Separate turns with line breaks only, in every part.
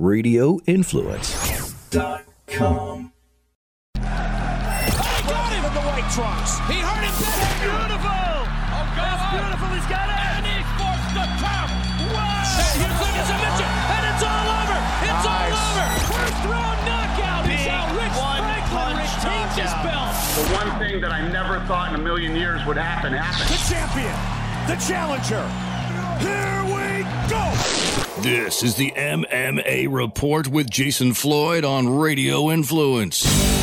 radioinfluence.com.
got him in the white trunks. He hurt him. That's beautiful. Oh, God. That's beautiful. He's got it. And he forced the tap. Wow. And here's the submission. And it's all over. It's all over. First round knockout. Big is how Rich Franklin retains his belt.
The one thing that I never thought in a million years would happen happened.
The champion. The challenger. Here we go.
This is the MMA Report with Jason Floyd on Radio Influence.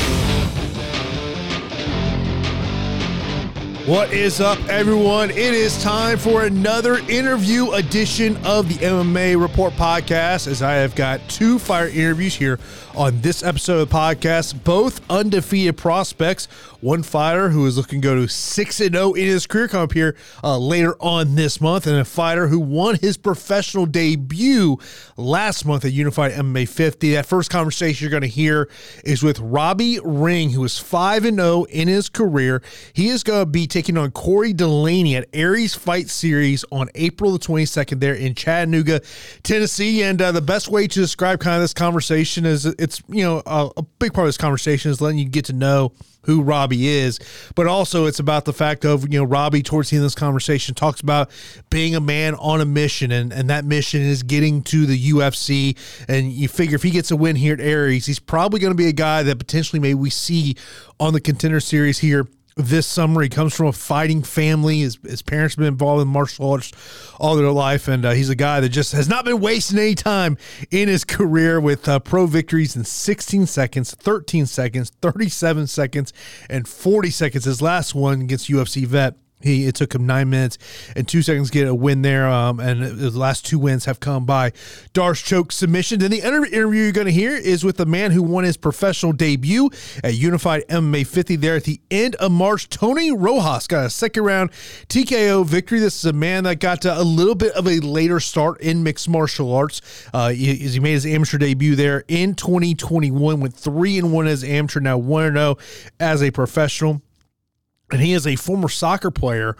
What is up, everyone? It is time for another interview edition of the MMA Report podcast. As I have got two fire interviews here on this episode of the podcast, both undefeated prospects. One fighter who is looking to go to 6 0 in his career come up here uh, later on this month, and a fighter who won his professional debut last month at Unified MMA 50. That first conversation you're going to hear is with Robbie Ring, who is 5 0 in his career. He is going to be taking on Corey Delaney at Aries Fight Series on April the 22nd there in Chattanooga, Tennessee. And uh, the best way to describe kind of this conversation is it's, you know, a, a big part of this conversation is letting you get to know who Robbie is, but also it's about the fact of, you know, Robbie towards the end of this conversation talks about being a man on a mission and, and that mission is getting to the UFC. And you figure if he gets a win here at Aries, he's probably going to be a guy that potentially maybe we see on the contender series here this summer. He comes from a fighting family. His, his parents have been involved in martial arts all their life, and uh, he's a guy that just has not been wasting any time in his career with uh, pro victories in 16 seconds, 13 seconds, 37 seconds, and 40 seconds. His last one against UFC vet. He it took him nine minutes and two seconds to get a win there, um, and the last two wins have come by D'Arce choke submission. Then the interview you're going to hear is with the man who won his professional debut at Unified MMA 50 there at the end of March. Tony Rojas got a second round TKO victory. This is a man that got a little bit of a later start in mixed martial arts. Uh, he, he made his amateur debut there in 2021, went three and one as amateur, now one and zero as a professional and he is a former soccer player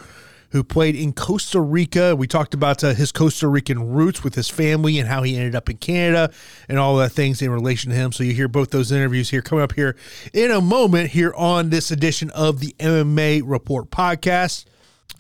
who played in Costa Rica. We talked about uh, his Costa Rican roots with his family and how he ended up in Canada and all that things in relation to him. So you hear both those interviews here coming up here in a moment here on this edition of the MMA Report podcast.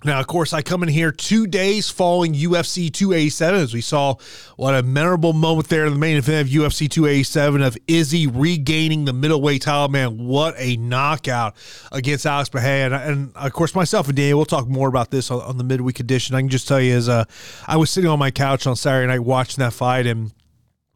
Now, of course, I come in here two days following UFC 287 as we saw what a memorable moment there in the main event of UFC 287 of Izzy regaining the middleweight title. Man, what a knockout against Alex Bahia. And, and of course, myself and Daniel, we'll talk more about this on, on the midweek edition. I can just tell you, as uh, I was sitting on my couch on Saturday night watching that fight and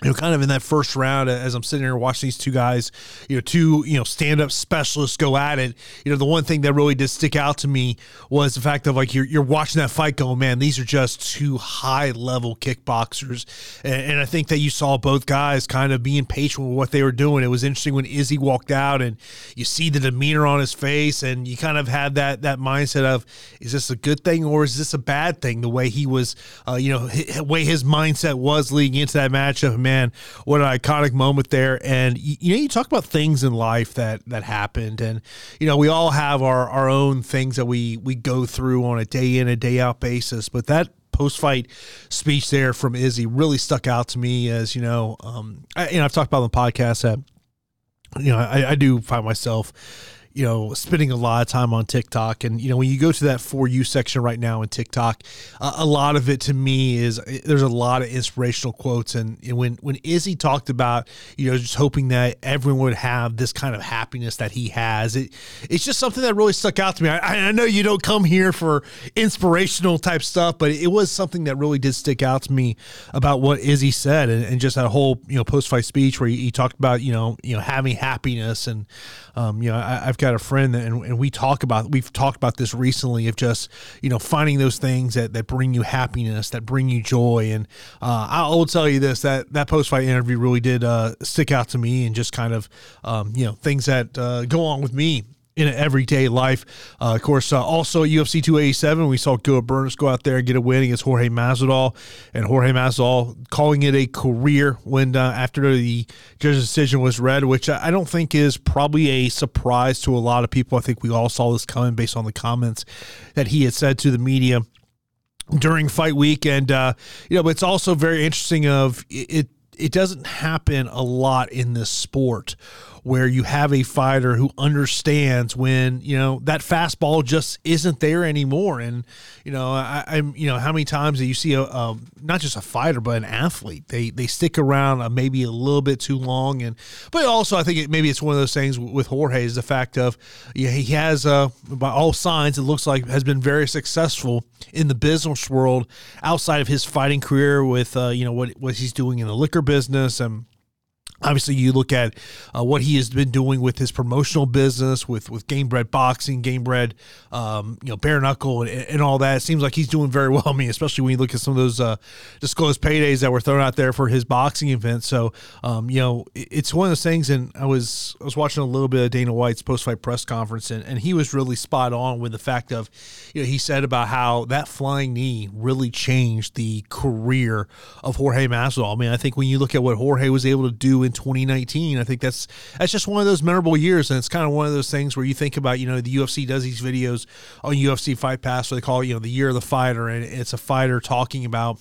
you know, kind of in that first round, as I'm sitting here watching these two guys, you know, two, you know, stand up specialists go at it. You know, the one thing that really did stick out to me was the fact of like you're, you're watching that fight going, man, these are just two high level kickboxers. And, and, I think that you saw both guys kind of being patient with what they were doing. It was interesting when Izzy walked out and you see the demeanor on his face and you kind of had that, that mindset of, is this a good thing or is this a bad thing? The way he was, uh, you know, the way his mindset was leading into that matchup, man man, what an iconic moment there. And you, know, you talk about things in life that that happened, and you know, we all have our our own things that we we go through on a day in a day out basis. But that post fight speech there from Izzy really stuck out to me as you know, um, I, you know, I've talked about on the podcast that you know I, I do find myself you know, spending a lot of time on TikTok. And, you know, when you go to that For You section right now in TikTok, uh, a lot of it to me is there's a lot of inspirational quotes. And, and, when, when Izzy talked about, you know, just hoping that everyone would have this kind of happiness that he has, it, it's just something that really stuck out to me. I, I know you don't come here for inspirational type stuff, but it was something that really did stick out to me about what Izzy said and, and just that whole, you know, post fight speech where he, he, talked about, you know, you know, having happiness and, um, you know, I, have got a friend that, and, and we talk about, we've talked about this recently of just, you know, finding those things that, that bring you happiness, that bring you joy. And uh, I will tell you this, that that post fight interview really did uh, stick out to me and just kind of, um, you know, things that uh, go on with me in everyday life. Uh, of course, uh, also UFC 287, we saw Gilbert Burns go out there and get a win against Jorge Masvidal, and Jorge Masvidal calling it a career win uh, after the judge's decision was read, which I don't think is probably a surprise to a lot of people. I think we all saw this coming based on the comments that he had said to the media during fight week, and uh, you know, but it's also very interesting. Of it it doesn't happen a lot in this sport where you have a fighter who understands when you know that fastball just isn't there anymore. And you know, I, am you know how many times do you see a, a, not just a fighter but an athlete they they stick around uh, maybe a little bit too long. And but also I think it, maybe it's one of those things with Jorge is the fact of yeah, he has uh, by all signs it looks like has been very successful in the business world outside of his fighting career with uh, you know what what he's doing in the liquor business and Obviously, you look at uh, what he has been doing with his promotional business, with with Gamebred Boxing, Gamebred, um, you know, bare knuckle, and, and, all that. It seems like he's doing very well. I mean, especially when you look at some of those uh, disclosed paydays that were thrown out there for his boxing event. So, um, you know, it's one of those things. And I was I was watching a little bit of Dana White's post fight press conference, and, and he was really spot on with the fact of, you know, he said about how that flying knee really changed the career of Jorge Masvidal. I mean, I think when you look at what Jorge was able to do in in 2019. I think that's that's just one of those memorable years, and it's kind of one of those things where you think about, you know, the UFC does these videos on UFC Fight Pass, where they call it, you know, the year of the fighter, and it's a fighter talking about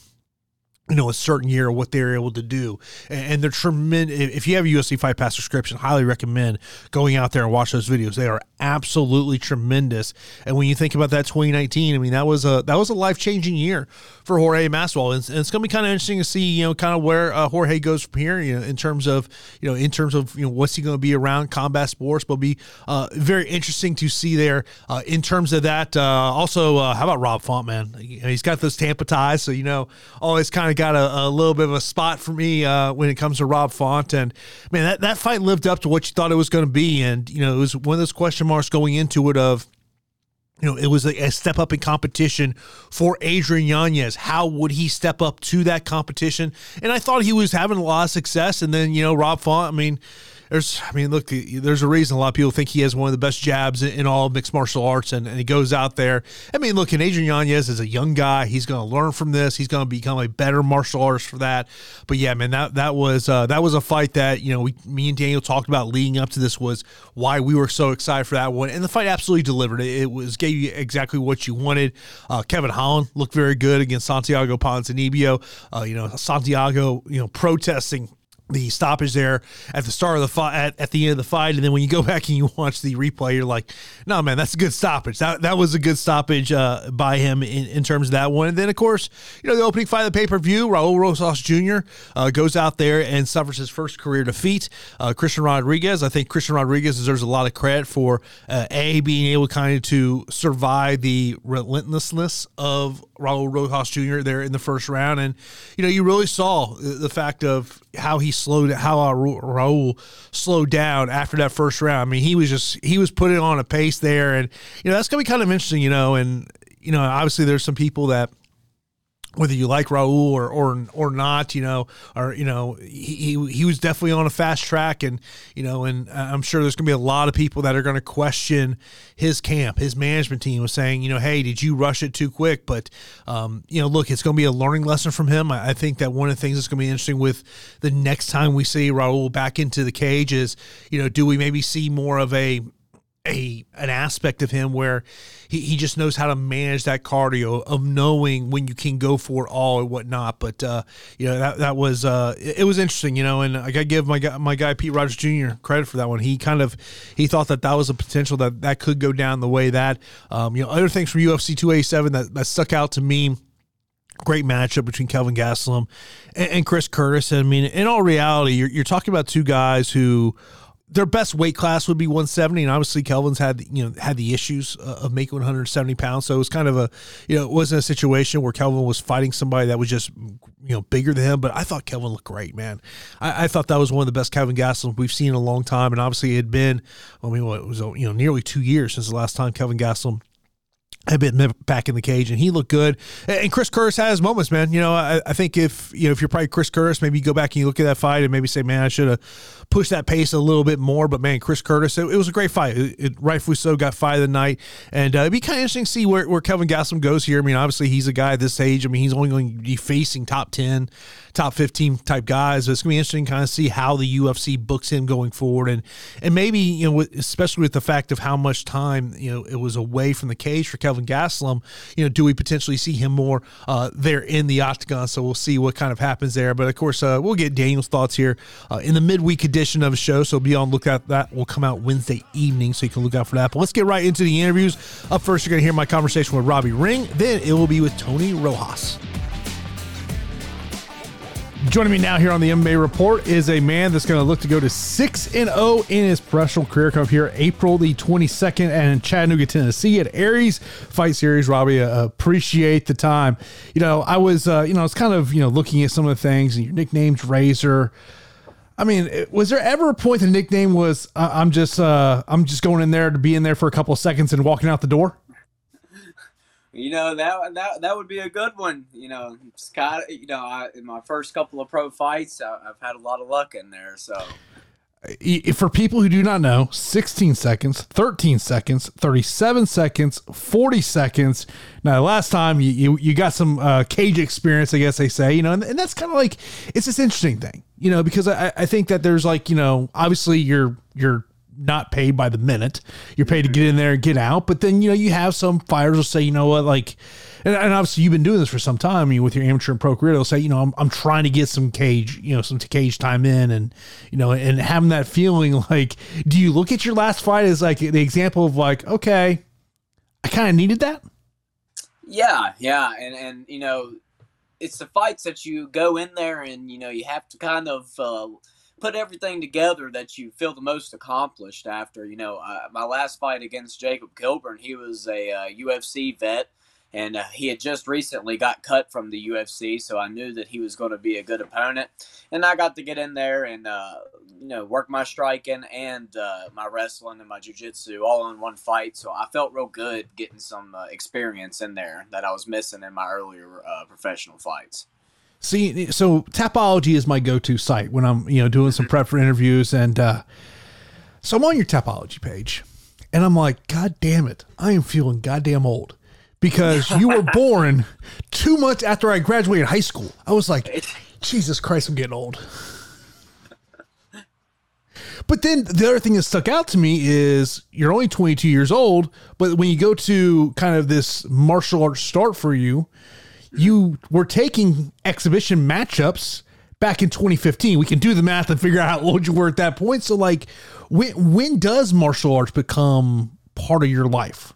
you know, a certain year what they're able to do. And they're tremendous. If you have a UFC Fight Pass subscription, highly recommend going out there and watch those videos. They are absolutely tremendous. And when you think about that 2019, I mean, that was a that was a life changing year for Jorge Masvidal, and, it's going to be kind of interesting to see, you know, kind of where uh, Jorge goes from here. You know, in terms of you know, in terms of you know, what's he going to be around combat sports, but be uh, very interesting to see there. Uh, in terms of that, uh, also, uh, how about Rob Font, man? He's got those Tampa ties, so you know, always kind of got a, a, little bit of a spot for me uh, when it comes to Rob Font. And man, that, that fight lived up to what you thought it was going to be. And, you know, it was one of those question marks going into it of, you know, it was a, a, step up in competition for Adrian Yanez. How would he step up to that competition? And I thought he was having a lot of success. And then, you know, Rob Font, I mean, there's, I mean, look, there's a reason a lot of people think he has one of the best jabs in, all mixed martial arts, and, and, he goes out there. I mean, look, and Adrian Yanez is a young guy. He's going to learn from this. He's going to become a better martial artist for that. But yeah, man, that that was uh, that was a fight that you know we, me and Daniel talked about leading up to this was why we were so excited for that one, and the fight absolutely delivered. It, it was gave you exactly what you wanted. Uh, Kevin Holland looked very good against Santiago Ponzinibbio. Uh, you know, Santiago, you know, protesting the stoppage there at the start of the fight at, at the end of the fight and then when you go back and you watch the replay you're like no man that's a good stoppage that that was a good stoppage uh, by him in, in terms of that one and then of course you know the opening fight of the pay-per-view Raul Rosas Jr. Uh, goes out there and suffers his first career defeat uh, Christian Rodriguez I think Christian Rodriguez deserves a lot of credit for uh, a being able kind of to survive the relentlessness of Raul Rosas Jr. there in the first round and you know you really saw the fact of how he slowed how Raul slowed down after that first round. I mean, he was just he was putting on a pace there, and you know that's gonna be kind of interesting, you know. And you know, obviously there's some people that whether you like Raul or or or not, you know, or you know, he, he he was definitely on a fast track, and you know, and I'm sure there's going to be a lot of people that are going to question his camp. His management team was saying, you know, hey, did you rush it too quick? But um, you know, look, it's going to be a learning lesson from him. I, I think that one of the things that's going to be interesting with the next time we see Raul back into the cage is, you know, do we maybe see more of a a an aspect of him where he, he just knows how to manage that cardio of knowing when you can go for all or whatnot. But uh, you know that that was uh, it, it, was interesting, you know, and I got to give my guy my guy Pete Rogers Jr. credit for that one. He kind of he thought that that was a potential that that could go down the way that um, you know other things from UFC 287 that that stuck out to me great matchup between Kelvin Gastelum and, and, Chris Curtis. I mean, in all reality, you're, you're talking about two guys who their best weight class would be 170 and obviously kelvin's had you know had the issues uh, of making 170 pounds. So it was kind of a you know it wasn't a situation where kelvin was fighting somebody that was just you know bigger than him but i thought kelvin looked great man. I, I thought that was one of the best kelvin gastelum we've seen in a long time and obviously it had been i mean what, it was you know nearly two years since the last time kelvin gastelum had been back in the cage and he looked good. And Chris Curtis had his moments, man. You know, I, I think if you know if you're probably Chris Curtis, maybe you go back and you look at that fight and maybe say, man, I should have pushed that pace a little bit more. But man, Chris Curtis, it, it was a great fight. It, it, rightfully so, got fight the night, and uh, it'd be kind of interesting to see where, where Kelvin Gastelum goes here. I mean, obviously he's a guy this age. I mean, he's only going to be facing top ten, top fifteen type guys. It's gonna be interesting to kind of see how the UFC books him going forward, and and maybe you know, especially with the fact of how much time you know it was away from the cage for Kelvin Gastelum, you know, do we potentially see him more uh, there in the octagon? So we'll see what kind of happens there. But of course, uh, we'll get Daniel's thoughts here uh, in the midweek edition of the show. So be on lookout. That will come out Wednesday evening, so you can look out for that. But let's get right into the interviews. Up first, you're going to hear my conversation with Robbie Ring. Then it will be with Tony Rojas. Joining me now here on the MMA Report is a man that's going to look to go to 6 and 0 in his professional career. Come here April the 22nd in Chattanooga, Tennessee at Aries Fight Series. Robbie, uh, appreciate the time. You know, I was, uh, you know, I was kind of, you know, looking at some of the things and your nickname's Razor. I mean, was there ever a point the nickname was uh, I'm just uh, I'm just going in there to be in there for a couple of seconds and walking out the door?
You know that that that would be a good one. You know, Scott. You know, I, in my first couple of pro fights, I, have had a lot of luck in there. So,
for people who do not know, 16 seconds, 13 seconds, 37 seconds, 40 seconds. Now, last time you you, you got some uh, cage experience, I guess they say. You know, and, and that's kind of like it's this interesting thing. You know, because I I think that there's like you know obviously you're you're not paid by the minute. You're paid to get in there and get out. But then, you know, you have some fighters will say, you know what, like, and, and obviously you've been doing this for some time. I mean, with your amateur and pro career, they'll say, you know, I'm, I'm trying to get some cage, you know, some cage time in and, you know, and having that feeling like, do you look at your last fight as like the example of like, okay, I kind of needed that?
Yeah, yeah. And, and, you know, it's the fights that you go in there and, you know, you have to kind of, uh, put everything together that you feel the most accomplished after. You know, uh, my last fight against Jacob Kilburn, he was a uh, UFC vet, and uh, he had just recently got cut from the UFC, so I knew that he was going to be a good opponent. And I got to get in there and uh, you know work my striking and uh, my wrestling and my jiu-jitsu all in one fight. So I felt real good getting some uh, experience in there that I was missing in my earlier professional fights.
See, so Tapology is my go-to site when I'm, you know, doing some prep for interviews, and uh, so I'm on your Tapology page, and I'm like, God damn it, I am feeling goddamn old because you were born two months after I graduated high school. I was like, Jesus Christ, I'm getting old. But then the other thing that stuck out to me is you're only 22 years old, but when you go to kind of this martial arts start for you, you were taking exhibition matchups back in 2015. We can do the math and figure out how old you were at that point. So, like, when when does martial arts become part of your life?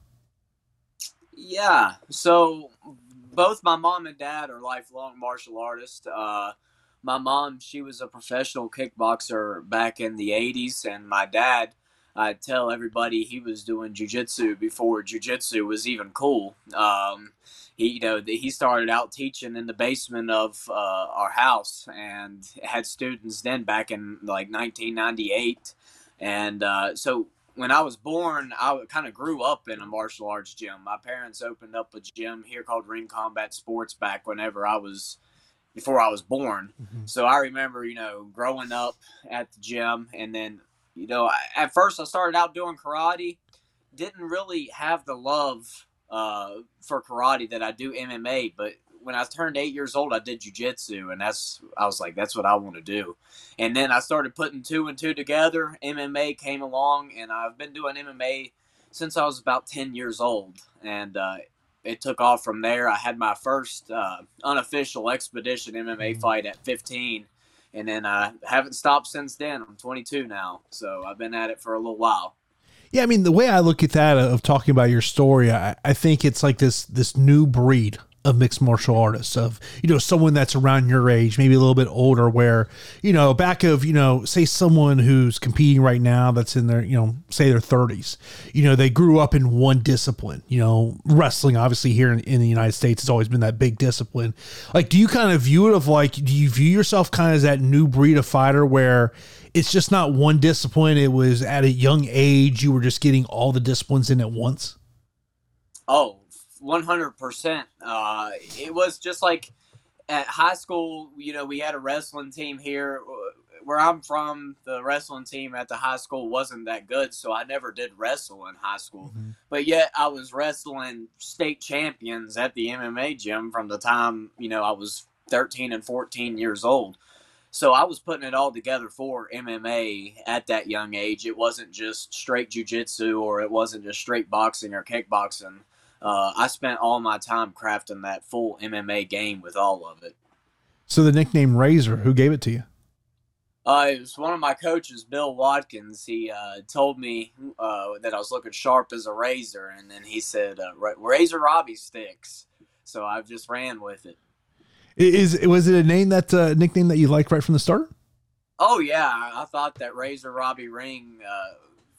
Yeah. So, both my mom and dad are lifelong martial artists. Uh, my mom, she was a professional kickboxer back in the 80s, and my dad, I tell everybody he was doing jujitsu before jujitsu was even cool. Um, he you know he started out teaching in the basement of uh, our house and had students then back in like 1998 and uh, so when I was born, I kind of grew up in a martial arts gym. My parents opened up a gym here called Ring Combat Sports back whenever I was before I was born. Mm-hmm. So I remember, you know, growing up at the gym and then, you know, at first I started out doing karate, didn't really have the love uh, for karate that I do MMA. But when I turned eight years old, I did jujitsu, and that's I was like, that's what I want to do. And then I started putting two and two together. MMA came along, and I've been doing MMA since I was about ten years old, and uh, it took off from there. I had my first uh, unofficial expedition MMA mm-hmm. fight at 15, and then I haven't stopped since then. I'm 22 now, so I've been at it for a little while.
Yeah, I mean the way I look at that uh, of talking about your story, I, I think it's like this this new breed of mixed martial artists of you know someone that's around your age maybe a little bit older where you know back of you know say someone who's competing right now that's in their you know say their 30s you know they grew up in one discipline you know wrestling obviously here in, in the united states has always been that big discipline. Like do you kind of view it of like do you view yourself kind of as that new breed of fighter where it's just not one discipline. It was at a young age. You were just getting all the disciplines in at once.
Oh, 100%. Uh, it was just like at high school, you know, we had a wrestling team here. Where I'm from, the wrestling team at the high school wasn't that good, so I never did wrestle in high school. Mm-hmm. But yet, I was wrestling state champions at the MMA gym from the time, you know, I was 13 and 14 years old. So I was putting it all together for MMA at that young age. It wasn't just straight jujitsu or it wasn't just straight boxing or kickboxing. uh, I spent all my time crafting that full MMA game with all of it.
So the nickname Razor, who gave it to you?
Uh, it was one of my coaches, Bill Watkins. He uh, told me uh, that I was looking sharp as a razor, and then he said, uh, "Razor Robbie sticks." So I just ran with it.
Is was it a name that uh, nickname that you liked right from the start?
Oh yeah, I thought that Razor Robbie Ring uh,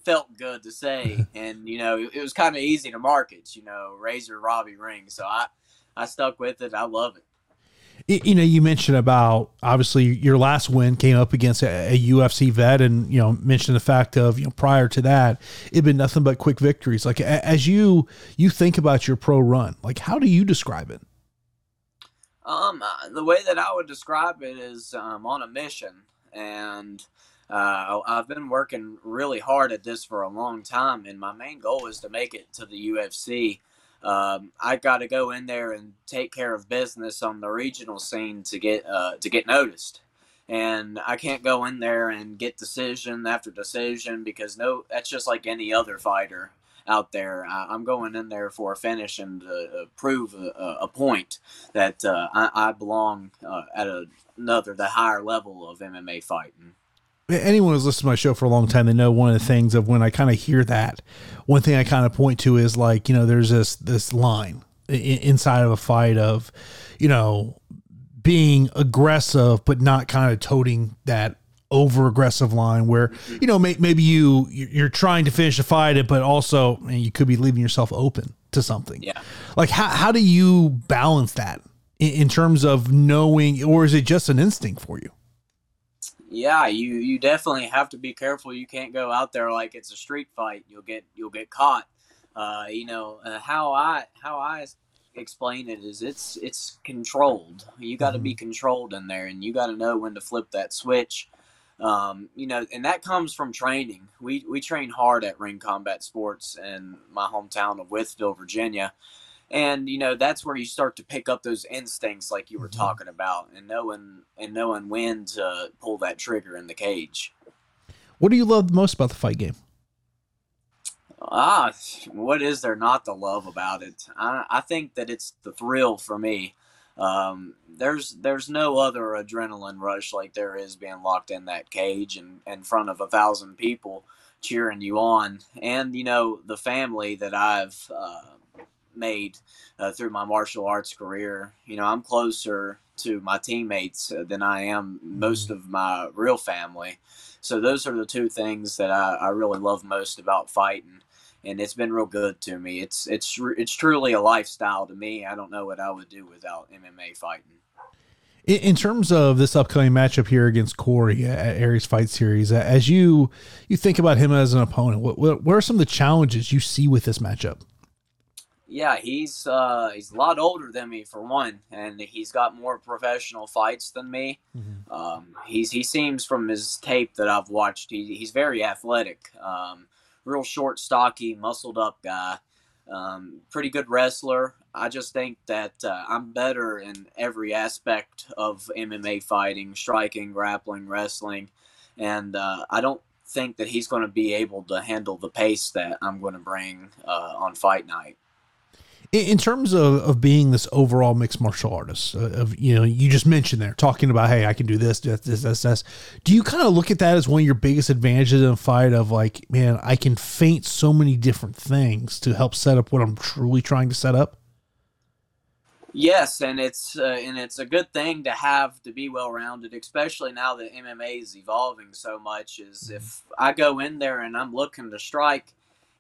felt good to say, and you know it was kind of easy to market. You know, Razor Robbie Ring, so I I stuck with it. I love it
you know, you mentioned about obviously your last win came up against a, a, UFC vet, and you know, mentioned the fact of you know prior to that it'd been nothing but quick victories. Like as you you think about your pro run, like how do you describe it?
Um, uh, the way that I would describe it is um, on a mission, and uh, I've been working really hard at this for a long time, and my main goal is to make it to the UFC um, I got to go in there and take care of business on the regional scene to get uh, to get noticed. And I can't go in there and get decision after decision because no, that's just like any other fighter out there. I, am going in there for a finish and to uh, prove a, a, point that uh, I, I, belong uh, at a, another, the higher level of MMA fighting
anyone who's listened to my show for a long time, they know one of the things of when I kind of hear that, one thing I kind of point to is like, you know, there's this, this line inside of a fight of, you know, being aggressive, but not kind of toting that over aggressive line where, you know, may, maybe you, you're trying to finish a fight, but also you could be leaving yourself open to something.
Yeah.
Like how, how do you balance that in, in terms of knowing, or is it just an instinct for you?
yeah, you you definitely have to be careful. You can't go out there like it's a street fight. You'll get you'll get caught. Uh, you know uh, how I how I explain it is it's it's controlled. You got to be mm-hmm. controlled in there, and you got to know when to flip that switch. Um, you know, and that comes from training. We we train hard at Ring Combat Sports in my hometown of Wytheville, Virginia. And you know that's where you start to pick up those instincts like you were mm-hmm. talking about and knowing and knowing when to pull that trigger in the cage.
What do you love most about the fight game?
Ah what is there not to love about it? I, I think that it's the thrill for me um, there's there's no other adrenaline rush like there is being locked in that cage and in front of a thousand people cheering you on and you know the family that i've uh, made uh, through my martial arts career. You know, I'm closer to my teammates than I am most mm-hmm. of my real family. So those are the two things that I, I really love most about fighting, and it's been real good to me. It's it's it's truly a lifestyle to me. I don't know what I would do without MMA fighting.
In terms of this upcoming matchup here against Corey at Aries Fight Series, as you you think about him as an opponent, what what are some of the challenges you see with this matchup?
Yeah, he's uh, he's a lot older than me for one, and he's got more professional fights than me. Mm-hmm. Um, he's he seems from his tape that I've watched, he, he's very athletic, um, real short, stocky, muscled up guy, um, pretty good wrestler. I just think that uh, I'm better in every aspect of MMA fighting, striking, grappling, wrestling, and uh, I don't think that he's going to be able to handle the pace that I'm going to bring uh, on fight night
in terms of, of being this overall mixed martial artist uh, of you know you just mentioned there talking about hey i can do this this this this, this. do you kind of look at that as one of your biggest advantages in a fight of like man i can feint so many different things to help set up what i'm truly trying to set up
yes and it's uh, and it's a good thing to have to be well rounded especially now that mma is evolving so much is mm-hmm. if i go in there and i'm looking to strike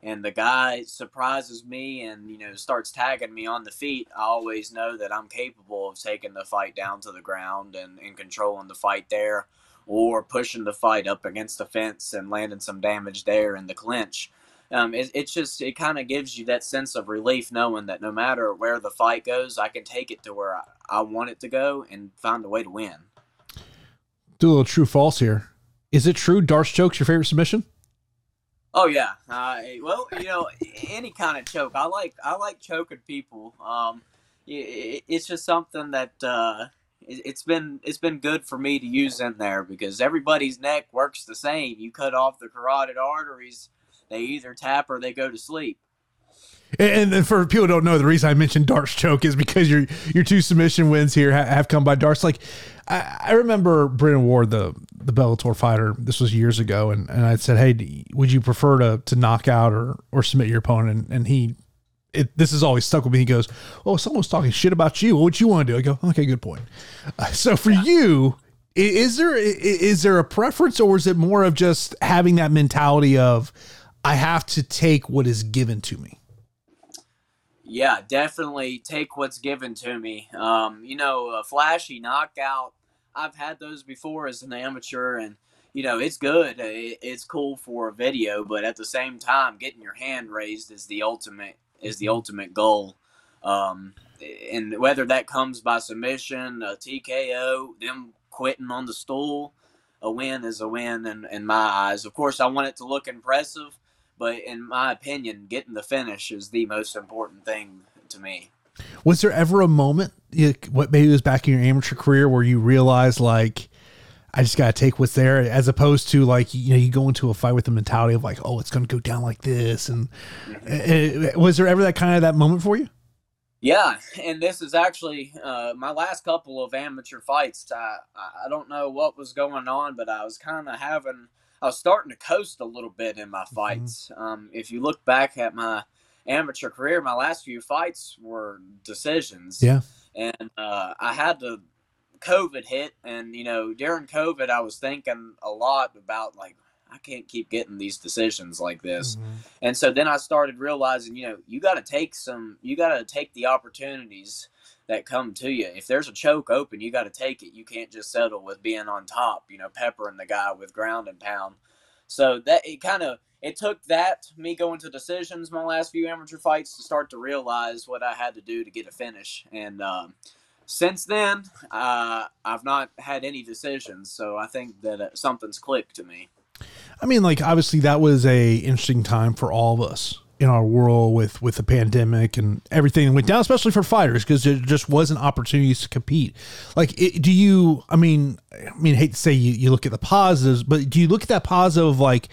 and the guy surprises me and you know starts tagging me on the feet i always know that i'm capable of taking the fight down to the ground and, and controlling the fight there or pushing the fight up against the fence and landing some damage there in the clinch. Um, it, it's just it kind of gives you that sense of relief knowing that no matter where the fight goes i can take it to where i, I want it to go and find a way to win.
Do a little true false here. Is it true D'Arce choke's your favorite submission
Oh yeah. Uh, well, you know, any kind of choke. I like I like choking people. Um, it, it's just something that uh, it, has been it's been good for me to use in there because everybody's neck works the same. You cut off the carotid arteries, they either tap or they go to sleep.
And, and for people who don't know, the reason I mentioned D'Arce choke is because your your two submission wins here have, have come by D'Arce. Like I, I remember Brennan Ward, the the Bellator fighter. This was years ago, and, and I said, "Hey, would you prefer to to knock out or or submit your opponent?" And, and he, it, this has always stuck with me. He goes, "Oh, someone's talking shit about you. What would you want to do?" I go, "Okay, good point." Uh, so for you, is there is there a preference, or is it more of just having that mentality of I have to take what is given to me?
Yeah, definitely take what's given to me. Um, you know, a flashy knockout. I've had those before as an amateur, and you know it's good. It's cool for a video, but at the same time, getting your hand raised is the ultimate is the ultimate goal. Um, and whether that comes by submission, a TKO, them quitting on the stool, a win is a win in, in my eyes. Of course, I want it to look impressive, but in my opinion, getting the finish is the most important thing to me.
Was there ever a moment, what maybe it was back in your amateur career, where you realized like, I just got to take what's there, as opposed to like you know you go into a fight with the mentality of like, oh, it's going to go down like this, and uh, was there ever that kind of that moment for you?
Yeah, and this is actually uh, my last couple of amateur fights. I I don't know what was going on, but I was kind of having I was starting to coast a little bit in my fights. Um, if you look back at my amateur career, my last few fights were decisions.
Yeah.
and uh, I had to COVID hit, and you know during COVID, I was thinking a lot about like I can't keep getting these decisions like this, and so then I started realizing, you know, you got to take some, you got to take the opportunities that come to you. If there's a choke open, you got to take it. You can't just settle with being on top, you know, peppering the guy with ground and pound. So that it kind of it took that me going to decisions my last few amateur fights to start to realize what I had to do to get a finish. And um, since then, uh, I've not had any decisions. So I think that uh, something's clicked to me.
I mean, like obviously that was a interesting time for all of us in our world with with the pandemic and everything went down, especially for fighters because there just wasn't opportunities to compete. Like, it, do you? I mean, I mean, I hate to say you, you look at the positives, but do you look at that positive of like?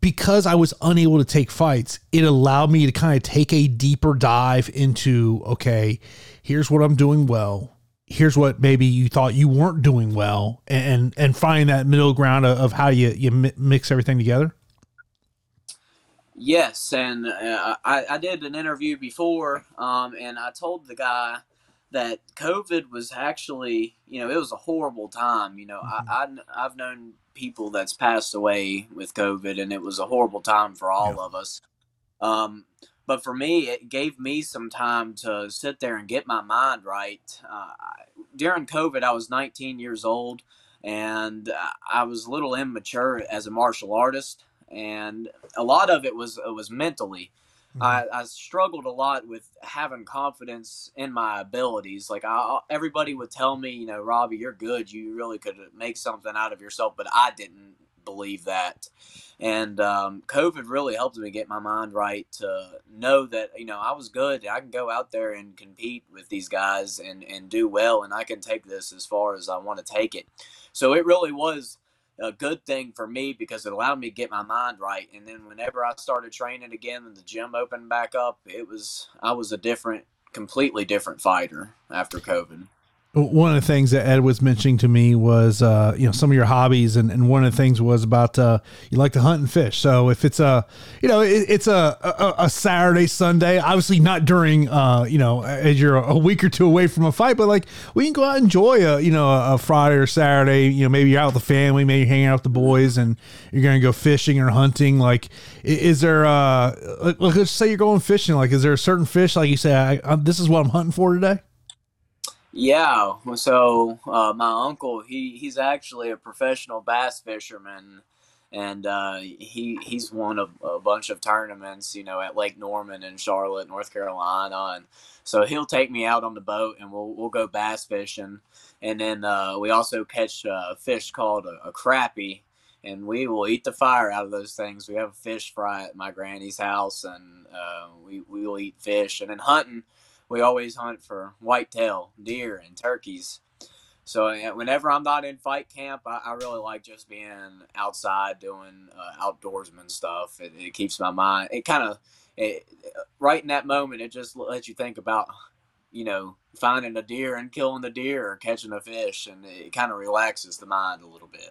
Because I was unable to take fights, it allowed me to kind of take a deeper dive into okay, here's what I'm doing well, here's what maybe you thought you weren't doing well and and find that middle ground of, of how you you mix everything together
Yes, and uh, I, I did an interview before, um, and I told the guy that COVID was actually, you know, it was a horrible time. You know, I, I I've known people that's passed away with COVID, and it was a horrible time for all of us. Um, but for me, it gave me some time to sit there and get my mind right. Uh, during COVID, I was 19 years old, and uh, I was a little immature as a martial artist, and a lot of it was it was mentally. I, I struggled a lot with having confidence in my abilities. Like I, everybody would tell me, you know, Robbie, you're good. You really could make something out of yourself, but I didn't believe that. And um, COVID really helped me get my mind right to know that you know I was good. I can go out there and compete with these guys and and do well, and I can take this as far as I want to take it. So it really was a good thing for me because it allowed me to get my mind right. And then whenever I started training again and the gym opened back up, it was I was a different, completely different fighter after COVID.
One of the things that ed was mentioning to me was uh you know some of your hobbies and, and one of the things was about uh you like to hunt and fish. So if it's a you know it, it's a, a a saturday sunday obviously not during uh you know as you're a week or two away from a fight but like we can go out and enjoy a you know a, friday or saturday you know maybe you're out with the family maybe you're hanging out with the boys and you're gonna go fishing or hunting. Like is there uh let's say you're going fishing like is there a certain fish like you say I, I, this is what i'm hunting for today
Yeah, so uh, my uncle he he's actually a professional bass fisherman, and uh, he he's won a, a bunch of tournaments, you know, at Lake Norman in Charlotte, North Carolina, and so he'll take me out on the boat and we'll we'll go bass fishing, and then uh, we also catch a fish called a, a crappie, and we will eat the fire out of those things. We have a fish fry at my granny's house, and uh, we we will eat fish, and then hunting we always hunt for whitetail, deer, and turkeys. So whenever I'm not in fight camp, I, I really like just being outside doing uh, outdoorsman stuff. It, it keeps my mind. It kind of right in that moment, it just lets you think about you know finding a deer and killing the deer or catching a fish, and it kind of relaxes the mind a little bit.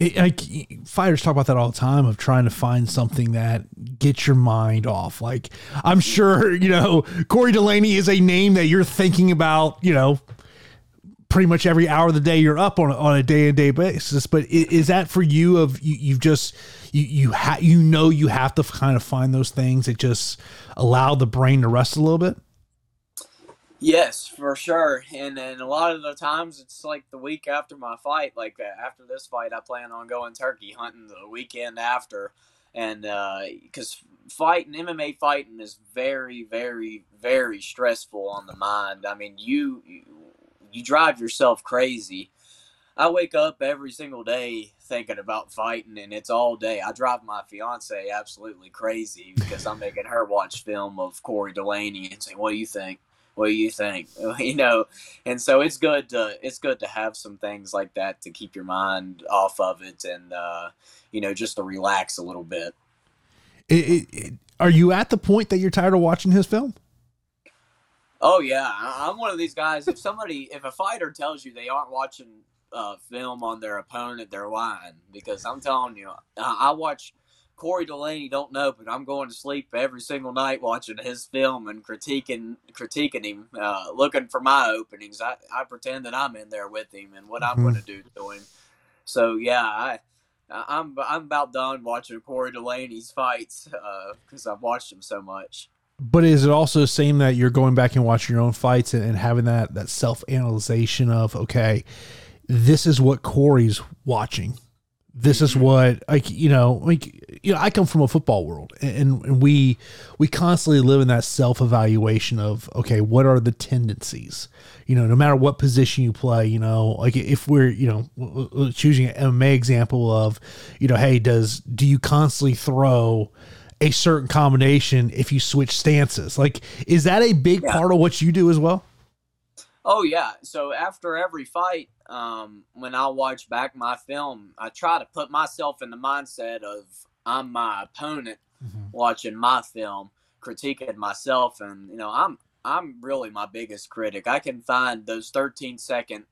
It, like fighters talk about that all the time of trying to find something that gets your mind off. Like I'm sure you know Corey Delaney is a name that you're thinking about. You know, pretty much every hour of the day you're up on on a day to day basis. But is, is, that for you? Of you, you've just you you ha- you know you have to kind of find those things that just allow the brain to rest a little bit.
Yes, for sure. And then a lot of the times it's like the week after my fight, like uh, after this fight, I plan on going turkey hunting the weekend after. And because uh, fighting, MMA fighting is very, very, very stressful on the mind. I mean, you, you drive yourself crazy. I wake up every single day thinking about fighting, and it's all day. I drive my fiance absolutely crazy because I'm making her watch film of Corey Delaney and say, "What do you think? What do you think? You know and so it's good to it's good to have some things like that to keep your mind off of it and uh you know just to relax a little bit.
It, it, it, are you at the point that you're tired of watching his film?
Oh yeah. I'm one of these guys. If somebody if a fighter tells you they aren't watching uh, film on their opponent they're lying because i'm telling you I, I watch Corey Delaney don't know, but I'm going to sleep every single night watching his film and critiquing critiquing him, uh, looking for my openings. I, I pretend that I'm in there with him and what I'm mm-hmm. going to do to him. So yeah, I I'm I'm about done watching Corey Delaney's fights because uh, I've watched him so much.
But is it also the same that you're going back and watching your own fights and, and having that that self analyzation of okay, this is what Corey's watching this is what like you know like you know I come from a football world and, and we we constantly live in that self evaluation of okay what are the tendencies? You know no matter what position you play you know like if we're you know choosing an MMA example of you know hey does do you constantly throw a certain combination if you switch stances? Like is that a big yeah. part of what you do as well
Oh yeah. So after every fight, um, when I watch back my film, I try to put myself in the mindset of I'm my opponent mm-hmm. watching my film, critiquing myself, and you know I'm I'm really my biggest critic. I can find those 13 second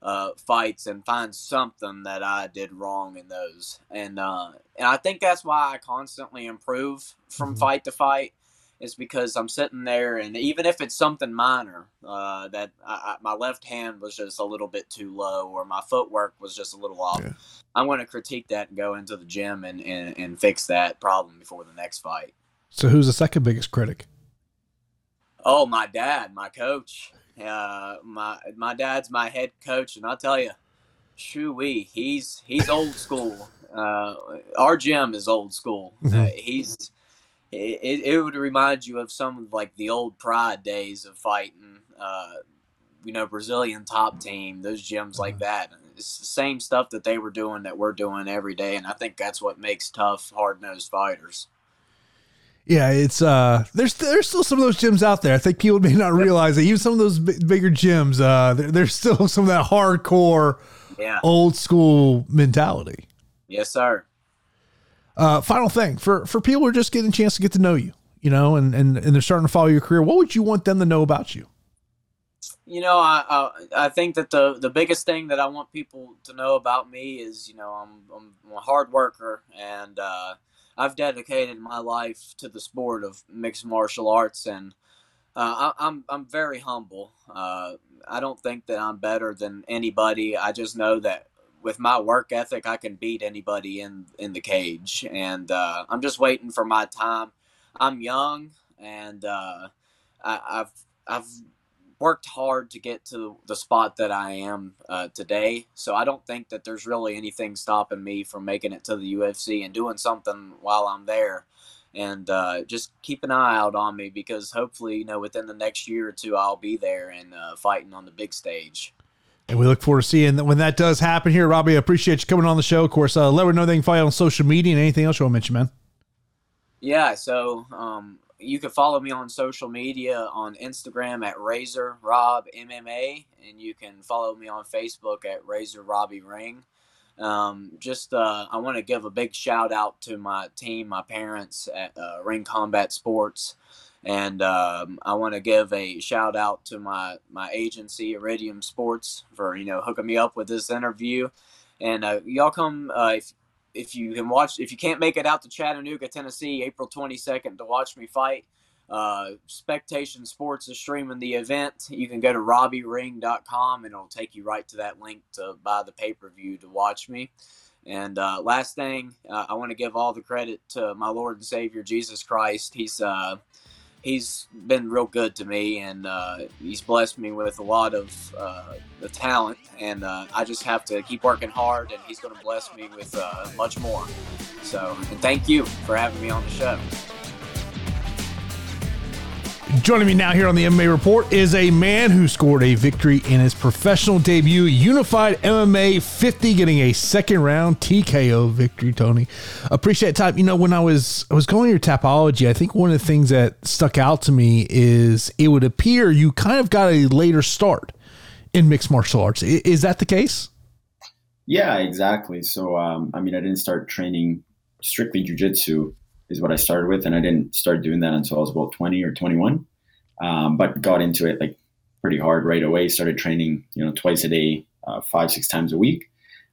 uh, fights and find something that I did wrong in those, and uh, and I think that's why I constantly improve from mm-hmm. fight to fight is because I'm sitting there, and even if it's something minor, uh, that I, I, my left hand was just a little bit too low, or my footwork was just a little off, yeah. I'm going to critique that and go into the gym and, and, and fix that problem before the next fight.
So, who's the second biggest critic?
Oh, my dad, my coach. Uh, my my dad's my head coach, and I'll tell you, shoo-wee, he's he's old school. Uh, our gym is old school. Mm-hmm. Uh, he's it, it would remind you of some of like the old pride days of fighting uh, you know brazilian top team those gyms like mm-hmm. that it's the same stuff that they were doing that we're doing every day and i think that's what makes tough hard-nosed fighters
yeah, it's uh, there's there's still some of those gyms out there. I think people may not realize that even some of those b- bigger gyms, uh, there, there's still some of that hardcore, yeah. old school mentality.
Yes, sir.
Uh, final thing for for people who are just getting a chance to get to know you, you know, and and and they're starting to follow your career. What would you want them to know about you?
You know, I I, I think that the the biggest thing that I want people to know about me is, you know, I'm I'm a hard worker and uh, I've dedicated my life to the sport of mixed martial arts and. Uh, I, I'm I'm very humble. Uh, I don't think that I'm better than anybody. I just know that with my work ethic, I can beat anybody in in the cage, and uh, I'm just waiting for my time. I'm young, and uh, I, have I've worked hard to get to the spot that I am uh, today. So I don't think that there's really anything stopping me from making it to the UFC and doing something while I'm there. And uh, just keep an eye out on me because hopefully, you know, within the next year or two, I'll be there and uh, fighting on the big stage.
And we look forward to seeing that when that does happen here. Robbie, I appreciate you coming on the show. Of course, uh, let me know they can you on social media and anything else you want to mention, man.
Yeah, so um, you can follow me on social media on Instagram at Razor Rob MMA, and you can follow me on Facebook at Razor Robbie Ring. Um, just uh, I want to give a big shout out to my team, my parents at uh, Ring Combat Sports, and um, I want to give a shout out to my my agency Iridium Sports for you know hooking me up with this interview. And uh, y'all come uh, if if you can watch if you can't make it out to Chattanooga, Tennessee, April 22nd to watch me fight. Uh, Spectation Sports is streaming the event. You can go to robbiering.com and it'll take you right to that link to buy the pay per view to watch me. And uh, last thing, uh, I want to give all the credit to my Lord and Savior Jesus Christ. He's uh, he's been real good to me, and uh, he's blessed me with a lot of uh, the talent. And uh, I just have to keep working hard, and he's going to bless me with uh, much more. So, and thank you for having me on the show.
Joining me now here on the MMA Report is a man who scored a victory in his professional debut, Unified MMA 50, getting a second round TKO victory. Tony, appreciate time. You know, when I was I was going your Tapology, I think one of the things that stuck out to me is it would appear you kind of got a later start in mixed martial arts. Is that the case?
Yeah, exactly. So, um, I mean, I didn't start training strictly jujitsu is what I started with, and I didn't start doing that until I was about 20 or 21. Um, but got into it like pretty hard right away. Started training, you know, twice a day, uh, five six times a week,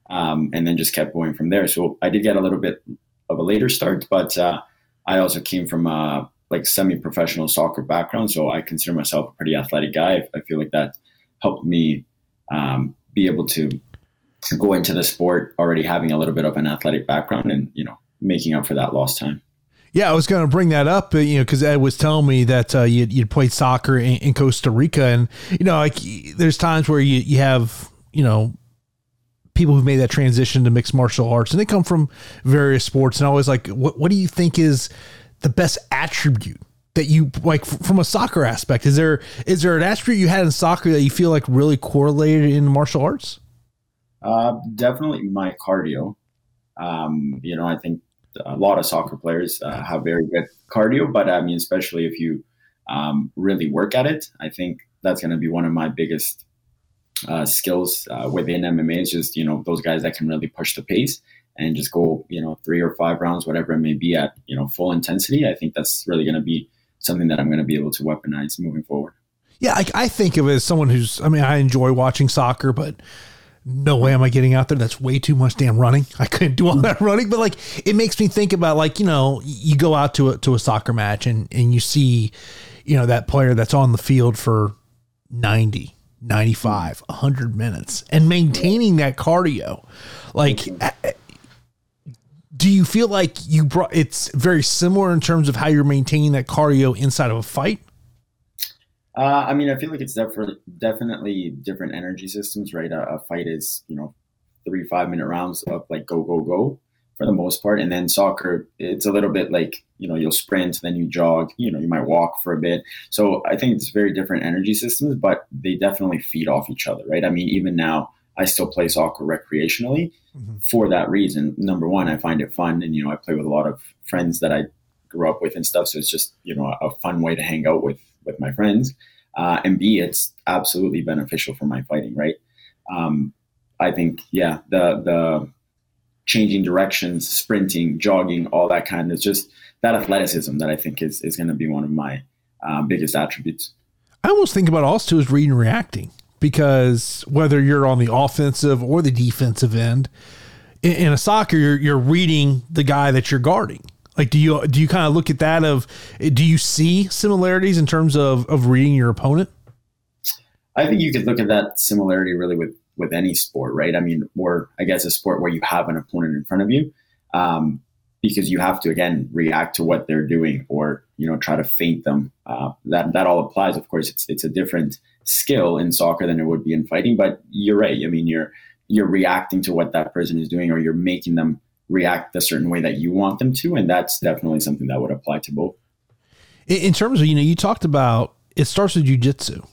um, and then just kept going from there. So I did get a little bit of a later start, but uh, I also came from a like semi-professional soccer background, so I consider myself a pretty athletic guy. I feel like that helped me um, be able to go into the sport already having a little bit of an athletic background and you know making up for that lost time.
Yeah, I was going to bring that up, uh, you know, because Ed was telling me that uh, you'd, you'd played soccer in, in, Costa Rica, and you know, like there's times where you you have you know people who've made that transition to mixed martial arts, and they come from various sports, and I was like, what what do you think is the best attribute that you like from a soccer aspect? Is there is there an attribute you had in soccer that you feel like really correlated in martial arts?
Uh, definitely my cardio. Um, you know, I think a lot of soccer players uh, have very good cardio, but I mean, especially if you um, really work at it, I think that's going to be one of my biggest uh, skills uh, within MMA. Is just you know those guys that can really push the pace and just go you know three or five rounds, whatever it may be, at you know full intensity. I think that's really going to be something that I'm going to be able to weaponize moving forward.
Yeah, I, I think of it as someone who's. I mean, I enjoy watching soccer, but no way am I getting out there. That's way too much damn running. I couldn't do all that running, but like it makes me think about like, you know, you go out to a to a soccer match and and you see, you know, that player that's on the field for 90, 95, 100 minutes and maintaining that cardio. Like do you feel like you brought it's very similar in terms of how you're maintaining that cardio inside of a fight?
Uh, I mean, I feel like it's definitely definitely different energy systems, right? A, a, fight is, you know, three five minute rounds of like go go go for the most part, and then soccer, it's a little bit like you know you'll sprint, then you jog, you know, you might walk for a bit. So I think it's very different energy systems, but they definitely feed off each other, right? I mean, even now I still play soccer recreationally mm-hmm. for that reason. Number one, I find it fun, and you know, I play with a lot of friends that I grew up with and stuff. So it's just you know a fun way to hang out with with my friends. Uh, and B, it's absolutely beneficial for my fighting, right? Um, I think, yeah, the the changing directions, sprinting, jogging, all that kind of just that athleticism that I think is is going to be one of my uh, biggest attributes.
I almost think about also is reading reacting because whether you're on the offensive or the defensive end in, in a soccer, you're, you're reading the guy that you're guarding like, do you do you kind of look at that of do you see similarities in terms of of reading your opponent?
I think you could look at that similarity really with with any sport, right? I mean, or I guess a sport where you have an opponent in front of you, um, because you have to again react to what they're doing, or you know try to feint them. Uh, that that all applies. Of course, it's it's a different skill in soccer than it would be in fighting, but you're right. I mean, you're you're reacting to what that person is doing, or you're making them react the certain way that you want them to. And that's definitely something that would apply to both.
In terms of, you know, you talked about it starts with jujitsu.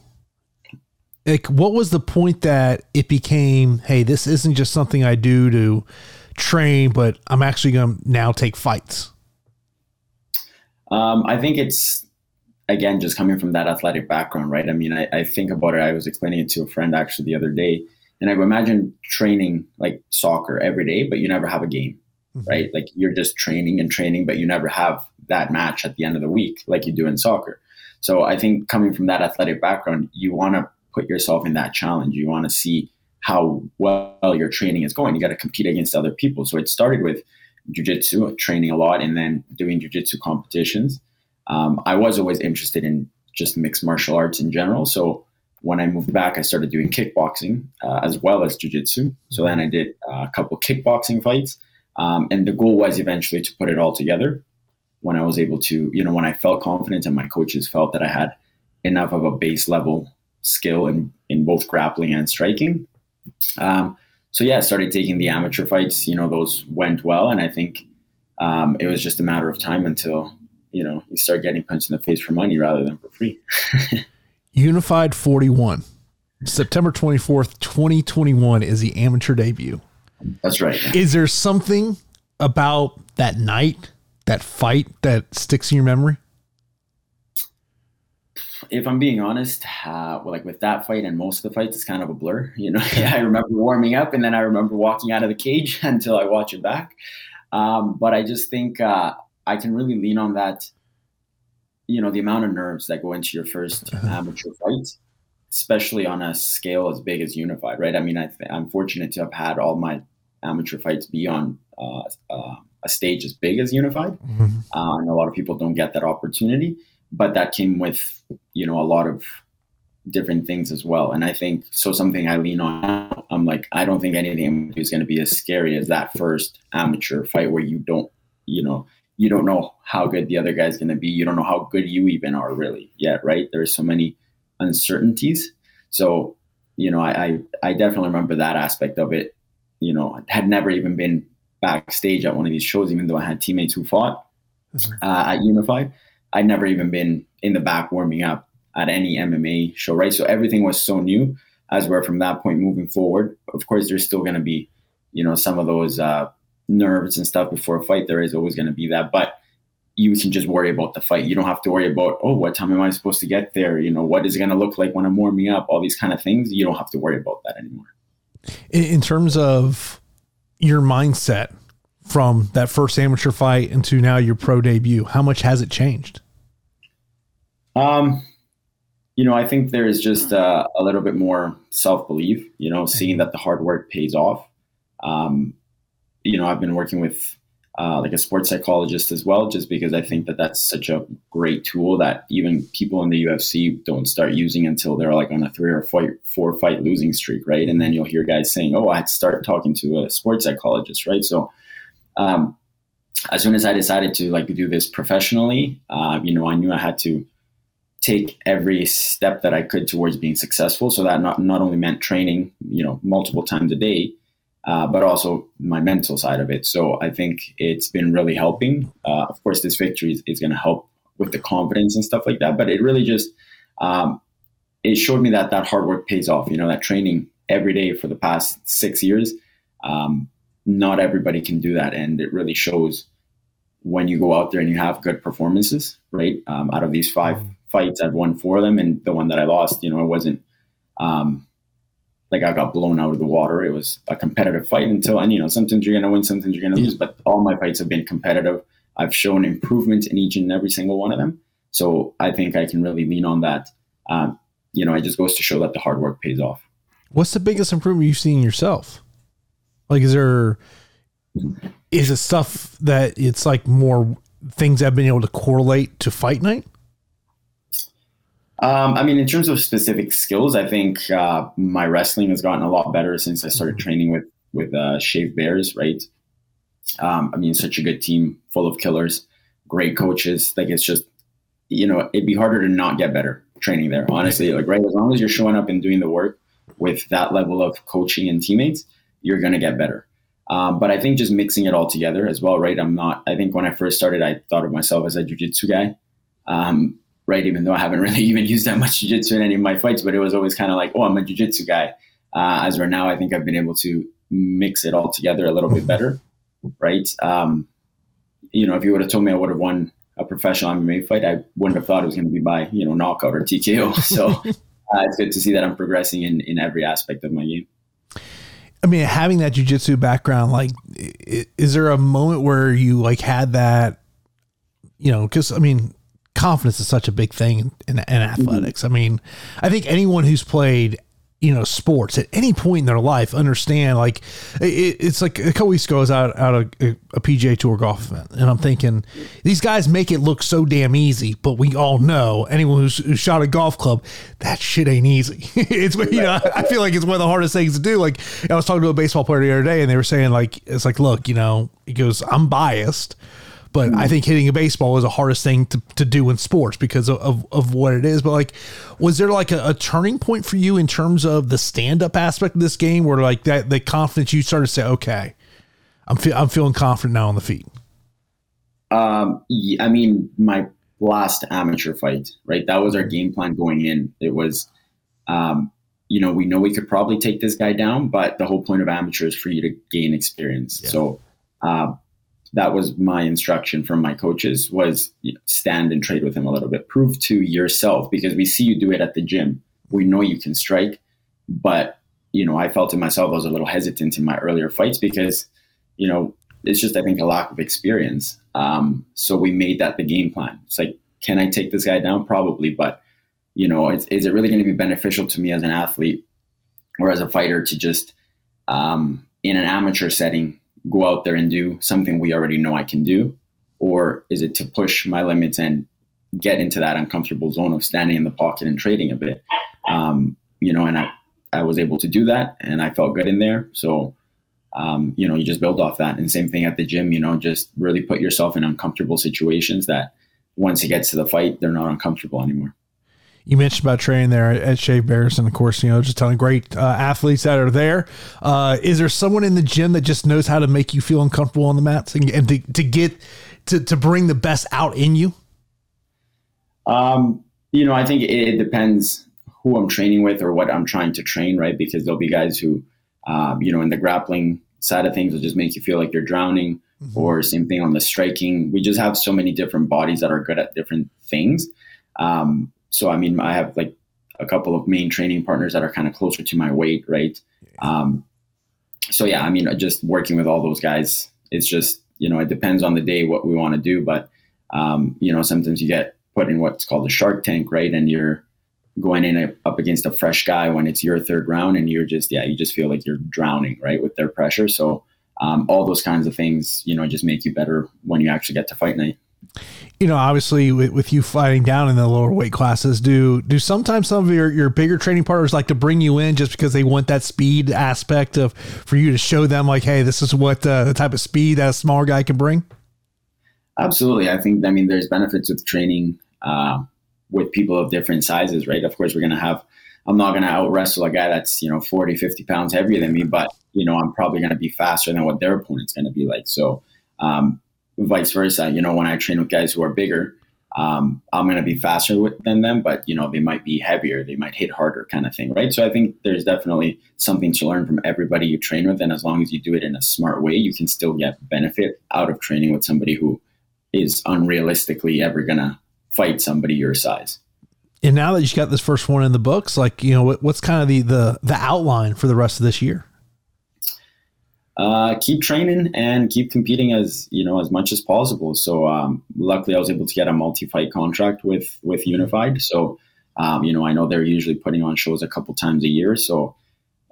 Like, what was the point that it became, hey, this isn't just something I do to train, but I'm actually going to now take fights?
Um, I think it's again just coming from that athletic background, right? I mean, I, I think about it. I was explaining it to a friend actually the other day, and I imagine training like soccer every day, but you never have a game, mm-hmm. right? Like you're just training and training, but you never have that match at the end of the week like you do in soccer. So I think coming from that athletic background, you want to put yourself in that challenge. You want to see how well your training is going. You got to compete against other people. So it started with jujitsu, training a lot, and then doing jujitsu competitions. Um, I was always interested in just mixed martial arts in general. So when I moved back, I started doing kickboxing uh, as well as jujitsu. So then I did uh, a couple kickboxing fights. Um, and the goal was eventually to put it all together when I was able to, you know, when I felt confident and my coaches felt that I had enough of a base level skill in, in both grappling and striking um, so yeah, I started taking the amateur fights. You know, those went well, and I think um, it was just a matter of time until you know you start getting punched in the face for money rather than for free.
Unified Forty One, September twenty fourth, twenty twenty one is the amateur debut.
That's right.
Is there something about that night, that fight, that sticks in your memory?
if I'm being honest, uh, like with that fight and most of the fights, it's kind of a blur. You know, I remember warming up and then I remember walking out of the cage until I watch it back. Um, but I just think uh, I can really lean on that. You know, the amount of nerves that go into your first uh-huh. amateur fight, especially on a scale as big as Unified, right? I mean, I am fortunate to have had all my amateur fights be on uh, uh a stage as big as Unified, mm-hmm. Uh, and a lot of people don't get that opportunity but that came with you know a lot of different things as well. And I think so. Something I lean on. I'm like, I don't think anything is going to be as scary as that first amateur fight where you don't, you know, you don't know how good the other guy's going to be. You don't know how good you even are really yet, right? There's so many uncertainties. So, you know, I, I, I definitely remember that aspect of it. You know, I had never even been backstage at one of these shows, even though I had teammates who fought mm-hmm. uh, at Unified. I'd never even been in the back warming up at any MMA show, right? So everything was so new. As where from that point moving forward, of course, there's still going to be, you know, some of those uh, nerves and stuff before a fight. There is always going to be that, but you can just worry about the fight. You don't have to worry about, oh, what time am I supposed to get there? You know, what is it going to look like when I'm warming up? All these kind of things. You don't have to worry about that anymore.
In terms of your mindset from that first amateur fight into now your pro debut, how much has it changed?
Um, you know, I think there's just uh, a little bit more self belief. You know, seeing that the hard work pays off. Um, you know, I've been working with uh, like a sports psychologist as well, just because I think that that's such a great tool that even people in the UFC don't start using until they're like on a three or fight, four fight losing streak, right? And then you'll hear guys saying, "Oh, I had to start talking to a sports psychologist," right? So, um, as soon as I decided to like do this professionally, uh, you know, I knew I had to take every step that I could towards being successful. So that not, not only meant training, you know, multiple times a day, uh, but also my mental side of it. So I think it's been really helping. Uh, of course, this victory is, is going to help with the confidence and stuff like that. But it really just um, it showed me that that hard work pays off. You know, that training every day for the past six years. Um, not everybody can do that, and it really shows when you go out there and you have good performances. Right um, out of these 5 mm-hmm fights, I've won four of them, and the one that I lost, you know, it wasn't um, like I got blown out of the water. It was a competitive fight until, and you know, sometimes you're gonna win, sometimes you're gonna lose, but all my fights have been competitive. I've shown improvement in each and every single one of them, so I think I can really lean on that. Um, you know, it just goes to show that the hard work pays off.
What's the biggest improvement you've seen yourself? Like, is there is it stuff that it's like more things I've been able to correlate to fight night?
Um, I mean, in terms of specific skills, I think uh, my wrestling has gotten a lot better since I started training with with uh, Shave Bears. Right? Um, I mean, such a good team, full of killers, great coaches. Like it's just, you know, it'd be harder to not get better training there. Honestly, like right, as long as you're showing up and doing the work with that level of coaching and teammates, you're gonna get better. Um, but I think just mixing it all together as well, right? I'm not. I think when I first started, I thought of myself as a jujitsu guy. Um, right? Even though I haven't really even used that much jiu-jitsu in any of my fights, but it was always kind of like, oh, I'm a jiu-jitsu guy. Uh, as right now, I think I've been able to mix it all together a little bit better, right? Um, you know, if you would have told me I would have won a professional MMA fight, I wouldn't have thought it was going to be by you know knockout or TKO. So uh, it's good to see that I'm progressing in in every aspect of my game.
I mean, having that jujitsu background, like, is there a moment where you like had that, you know, because I mean, confidence is such a big thing in, in, in athletics. Mm-hmm. I mean, I think anyone who's played you know sports at any point in their life understand like it, it's like a couple weeks ago I was out out of a, a PGA Tour golf event and I'm thinking these guys make it look so damn easy but we all know anyone who's, who's shot a golf club that shit ain't easy it's you know I feel like it's one of the hardest things to do like I was talking to a baseball player the other day and they were saying like it's like look you know he goes I'm biased but I think hitting a baseball is the hardest thing to, to do in sports because of, of, of what it is. But like, was there like a, a turning point for you in terms of the stand up aspect of this game where like that, the confidence you started to say, okay, I'm, fe- I'm feeling confident now on the feet?
Um, I mean, my last amateur fight, right? That was our game plan going in. It was, um, you know, we know we could probably take this guy down, but the whole point of amateur is for you to gain experience. Yeah. So, uh, that was my instruction from my coaches was stand and trade with him a little bit. Prove to yourself because we see you do it at the gym. We know you can strike but you know i felt in myself i was a little hesitant in my earlier fights because you know it's just i think a lack of experience. Um, so we made that the game plan. It's like can i take this guy down? Probably but you know is, is it really going to be beneficial to me as an athlete or as a fighter to just um, in an amateur setting go out there and do something we already know I can do? Or is it to push my limits and get into that uncomfortable zone of standing in the pocket and trading a bit? Um, you know, and I, I was able to do that and I felt good in there. So, um, you know, you just build off that. And same thing at the gym, you know, just really put yourself in uncomfortable situations that once it gets to the fight, they're not uncomfortable anymore
you mentioned about training there at Shave Bears, and of course, you know, just telling great uh, athletes that are there. Uh, is there someone in the gym that just knows how to make you feel uncomfortable on the mats and, and to, to get to, to bring the best out in you?
Um, you know, I think it depends who I'm training with or what I'm trying to train, right? Because there'll be guys who, um, you know, in the grappling side of things will just make you feel like you're drowning, mm-hmm. or same thing on the striking. We just have so many different bodies that are good at different things. Um, so I mean, I have like a couple of main training partners that are kind of closer to my weight, right? Um, so yeah, I mean, just working with all those guys, it's just you know, it depends on the day what we want to do, but um, you know, sometimes you get put in what's called a shark tank, right? And you're going in a, up against a fresh guy when it's your third round, and you're just yeah, you just feel like you're drowning, right, with their pressure. So um, all those kinds of things, you know, just make you better when you actually get to fight night
you know, obviously with, with, you fighting down in the lower weight classes, do do sometimes some of your, your bigger training partners like to bring you in just because they want that speed aspect of for you to show them like, hey, this is what uh, the type of speed that a smaller guy can bring?
Absolutely. I think, I mean, there's benefits with training uh, with people of different sizes, right? Of course, we're going to have, I'm not going to out wrestle a guy that's, you know, 40, 50 pounds heavier than me, but, you know, I'm probably going to be faster than what their opponent's going to be like. So, um, vice versa. You know, when I train with guys who are bigger, um, I'm going to be faster with, than them, but you know, they might be heavier, they might hit harder, kind of thing, right? So I think there's definitely something to learn from everybody you train with, and as long as you do it in a smart way, you can still get benefit out of training with somebody who is unrealistically ever going to fight somebody your size.
And now that you've got this first one in the books, like you know, what's kind of the the the outline for the rest of this year?
Uh, keep training and keep competing as you know as much as possible. So um, luckily, I was able to get a multi-fight contract with with Unified. So um, you know, I know they're usually putting on shows a couple times a year. So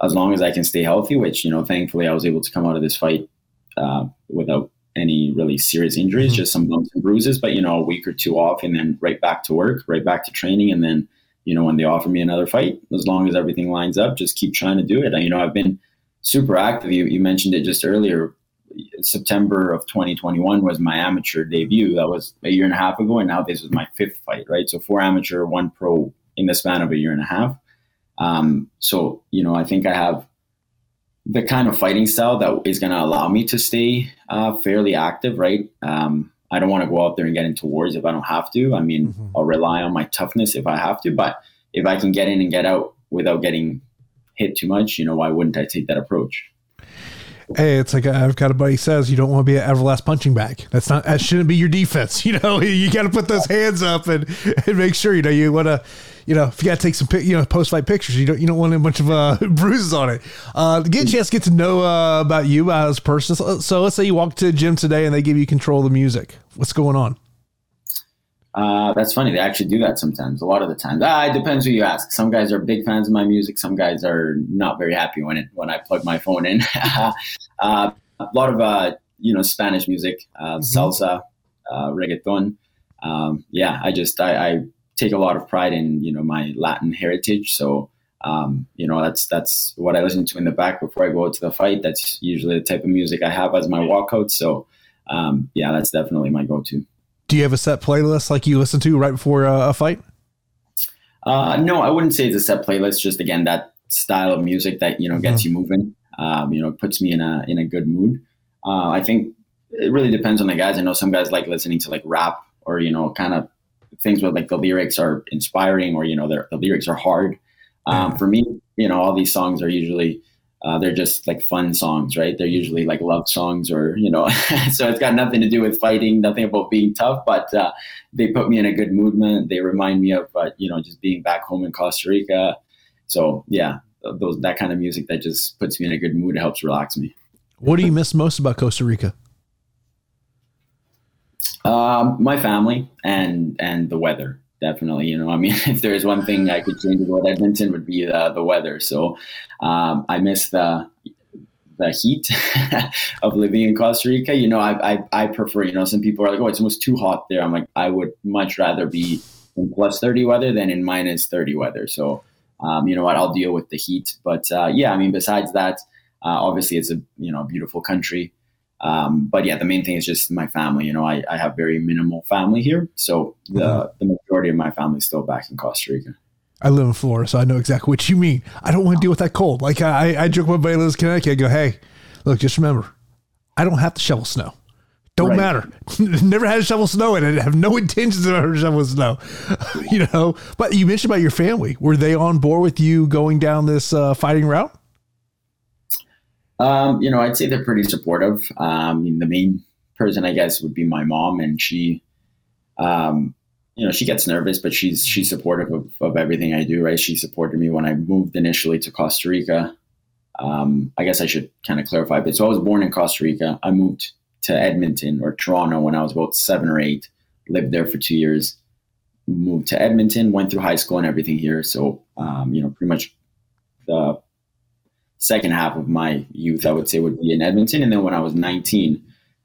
as long as I can stay healthy, which you know, thankfully, I was able to come out of this fight uh, without any really serious injuries, mm-hmm. just some bumps and bruises. But you know, a week or two off, and then right back to work, right back to training, and then you know, when they offer me another fight, as long as everything lines up, just keep trying to do it. And, you know, I've been super active. You, you mentioned it just earlier. September of 2021 was my amateur debut. That was a year and a half ago, and now this was my fifth fight, right? So four amateur, one pro in the span of a year and a half. Um, so you know, I think I have the kind of fighting style that is going to allow me to stay uh, fairly active, right? Um, I don't want to go out there and get into wars if I don't have to. I mean, mm-hmm. I'll rely on my toughness if I have to, but if I can get in and get out without getting hit too much, you know, why wouldn't I take that approach?
Hey, it's like I've got a buddy says you don't want to be an everlast punching bag. That's not that shouldn't be your defense. You know, you got to put those hands up and, and make sure you know you want to, you know, if you got to take some you know post fight pictures, you don't you don't want a bunch of uh, bruises on it. Uh, get a chance to get to know uh, about you as a person. So, so let's say you walk to the gym today and they give you control of the music. What's going on?
Uh, that's funny. They actually do that sometimes. A lot of the times, ah, it depends who you ask. Some guys are big fans of my music. Some guys are not very happy when it when I plug my phone in. uh, a lot of uh, you know Spanish music, uh, mm-hmm. salsa, uh, reggaeton. Um, yeah, I just I, I, take a lot of pride in you know my Latin heritage. So um, you know that's that's what I listen to in the back before I go to the fight. That's usually the type of music I have as my walkout. So um, yeah, that's definitely my go-to.
Do you have a set playlist like you listen to right before uh, a fight?
Uh, no, I wouldn't say it's a set playlist. Just again, that style of music that you know gets mm-hmm. you moving. Um, you know, puts me in a in a good mood. Uh, I think it really depends on the guys. I know some guys like listening to like rap or you know, kind of things where like the lyrics are inspiring or you know, the lyrics are hard. Um, mm-hmm. For me, you know, all these songs are usually uh, they're just like fun songs, right? They're usually like love songs or, you know, so it's got nothing to do with fighting, nothing about being tough, but uh, they put me in a good movement. They remind me of, uh, you know, just being back home in Costa Rica. So yeah, those, that kind of music that just puts me in a good mood, helps relax me.
What do you miss most about Costa Rica?
Um, my family and, and the weather definitely. You know, I mean, if there's one thing I could change about Edmonton would be the, the weather. So um, I miss the the heat of living in Costa Rica. You know, I, I, I prefer. You know, some people are like, oh, it's almost too hot there. I'm like, I would much rather be in plus thirty weather than in minus thirty weather. So. Um, you know what? I'll deal with the heat, but uh, yeah, I mean, besides that, uh, obviously it's a you know beautiful country. Um, but yeah, the main thing is just my family. You know, I, I have very minimal family here, so the mm-hmm. the majority of my family is still back in Costa Rica.
I live in Florida, so I know exactly what you mean. I don't want to deal with that cold. Like I, I joke with my lives Connecticut. I go, hey, look, just remember, I don't have to shovel snow. Don't right. matter. Never had to shovel snow and I have no intentions of ever shoveling snow. you know, but you mentioned about your family. Were they on board with you going down this uh, fighting route?
Um, you know, I'd say they're pretty supportive. Um, the main person, I guess, would be my mom, and she, um, you know, she gets nervous, but she's she's supportive of, of everything I do. Right? She supported me when I moved initially to Costa Rica. Um, I guess I should kind of clarify a bit. So I was born in Costa Rica. I moved to Edmonton or Toronto when I was about seven or eight. Lived there for two years. Moved to Edmonton. Went through high school and everything here. So um, you know, pretty much the second half of my youth, I would say, would be in Edmonton. And then when I was 19,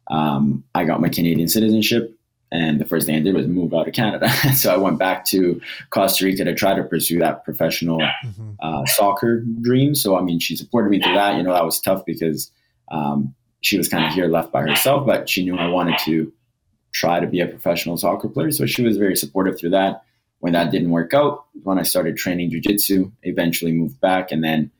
um, I got my Canadian citizenship. And the first thing I did was move out of Canada. so I went back to Costa Rica to try to pursue that professional mm-hmm. uh, soccer dream. So, I mean, she supported me through that. You know, that was tough because um, she was kind of here left by herself, but she knew I wanted to try to be a professional soccer player. So she was very supportive through that. When that didn't work out, when I started training jujitsu, eventually moved back. And then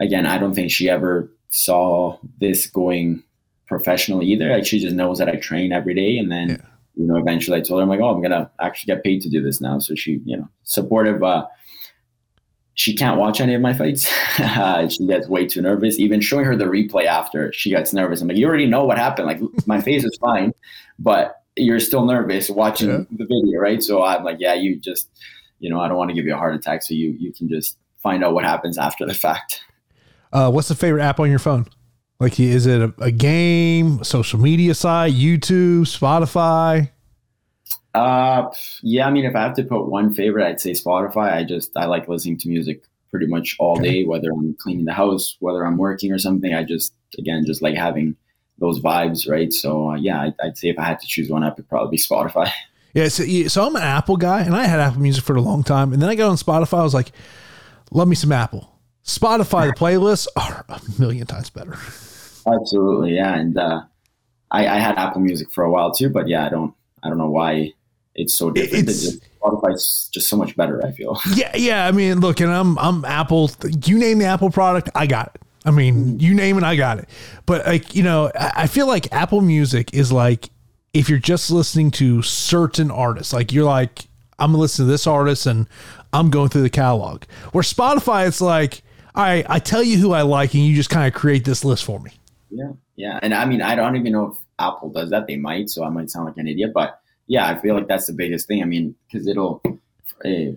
again, I don't think she ever saw this going professional either. Like she just knows that I train every day, and then yeah. you know, eventually I told her, I'm like, oh, I'm gonna actually get paid to do this now. So she, you know, supportive. Uh, she can't watch any of my fights. she gets way too nervous. Even showing her the replay after, she gets nervous. I'm like, you already know what happened. Like my face is fine, but you're still nervous watching yeah. the video, right? So I'm like, yeah, you just, you know, I don't want to give you a heart attack. So you you can just find out what happens after the fact.
Uh, what's the favorite app on your phone? Like, is it a, a game, social media site, YouTube, Spotify?
Uh, yeah. I mean, if I have to put one favorite, I'd say Spotify. I just I like listening to music pretty much all okay. day, whether I'm cleaning the house, whether I'm working or something. I just again just like having those vibes, right? So uh, yeah, I'd, I'd, say if I had to choose one, app, it'd probably be Spotify.
Yeah, so, so I'm an Apple guy, and I had Apple Music for a long time, and then I got on Spotify. I was like, love me some Apple. Spotify the playlists are a million times better.
Absolutely, yeah. And uh, I, I, had Apple Music for a while too, but yeah, I don't I don't know why it's so different. It's, just, Spotify's just so much better. I feel.
Yeah, yeah. I mean, look, and I'm I'm Apple. You name the Apple product, I got it. I mean, mm-hmm. you name it, I got it. But like, you know, I feel like Apple Music is like if you're just listening to certain artists, like you're like, I'm listening to this artist and I'm going through the catalog. Where Spotify, it's like I I tell you who I like, and you just kind of create this list for me.
Yeah, yeah, and I mean, I don't even know if Apple does that. They might, so I might sound like an idiot, but yeah, I feel like that's the biggest thing. I mean, because it'll, uh,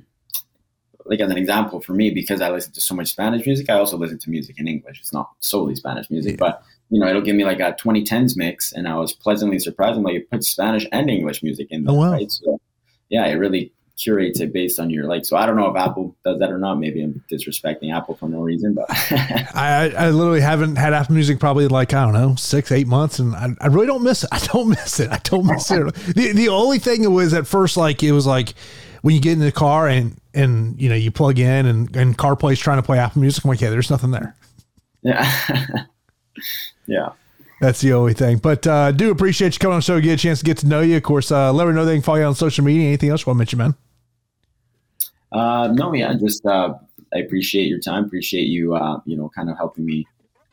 like as an example for me, because I listen to so much Spanish music, I also listen to music in English. It's not solely Spanish music,
Yeah.
but you know, it'll give me like a 2010s mix, and I was pleasantly surprised. I'm like, it puts Spanish and English music in there,
Oh, wow.
right? So yeah, it really curates it based on your like. So I don't know if Apple does that or not. Maybe I'm disrespecting Apple for no reason, but
I, I literally haven't had Apple Music probably like I don't know six eight months, and I, I really don't miss it. I don't miss it. I don't miss it. The the only thing was at first like it was like when you get in the car and and you know you plug in and and CarPlay's trying to play Apple Music. I'm like, yeah, there's nothing there.
yeah, yeah.
That's the only thing. But uh, do appreciate you coming on the show, get a chance to get to know you. Of course, uh, let me know they can follow you on social media. Anything else you want to mention, man?
Uh, no, yeah, just uh, I appreciate your time. Appreciate you, uh, you know, kind of helping me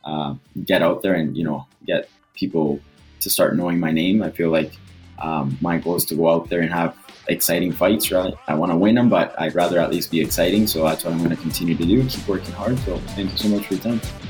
uh, get out there and you know get people to start knowing my name. I feel like um, my goal is to go out there and have exciting fights. Right? I want to win them, but I'd rather at least be exciting. So that's what I'm going to continue to do. Keep working hard. So thank you so much for your time.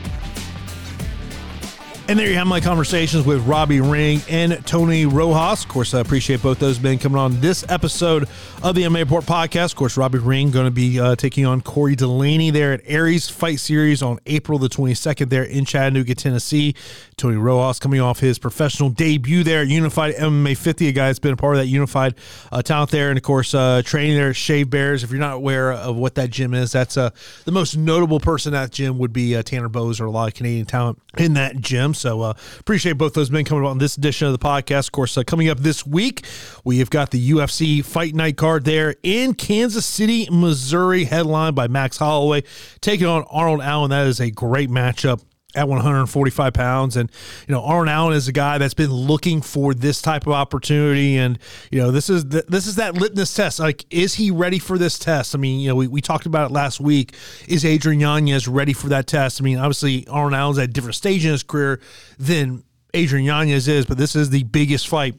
And there you have my conversations with Robbie Ring and Tony Rojas. Of course, I appreciate both those men coming on this episode of the MMA Report podcast. Of course, Robbie Ring going to be uh, taking on Corey Delaney there at Aries Fight Series on April the 22nd there in Chattanooga, Tennessee. Tony Rojas coming off his professional debut there at Unified MMA 50, a guy that's been a part of that Unified uh, talent there. And of course, uh, training there at Shave Bears. If you're not aware of what that gym is, that's uh, the most notable person at that gym would be uh, Tanner Boser or a lot of Canadian talent in that gym. So uh, appreciate both those men coming on this edition of the podcast. Of course, uh, coming up this week, we have got the UFC Fight Night card there in Kansas City, Missouri, headlined by Max Holloway taking on Arnold Allen. That is a great matchup at 145 pounds. And, you know, Arnold Allen is a guy that's been looking for this type of opportunity. And, you know, this is the, this is that litmus test. Like, is he ready for this test? I mean, you know, we, we talked about it last week. Is Adrian Yanez ready for that test? I mean, obviously, Arnold Allen's at a different stage in his career than Adrian Yanez is, but this is the biggest fight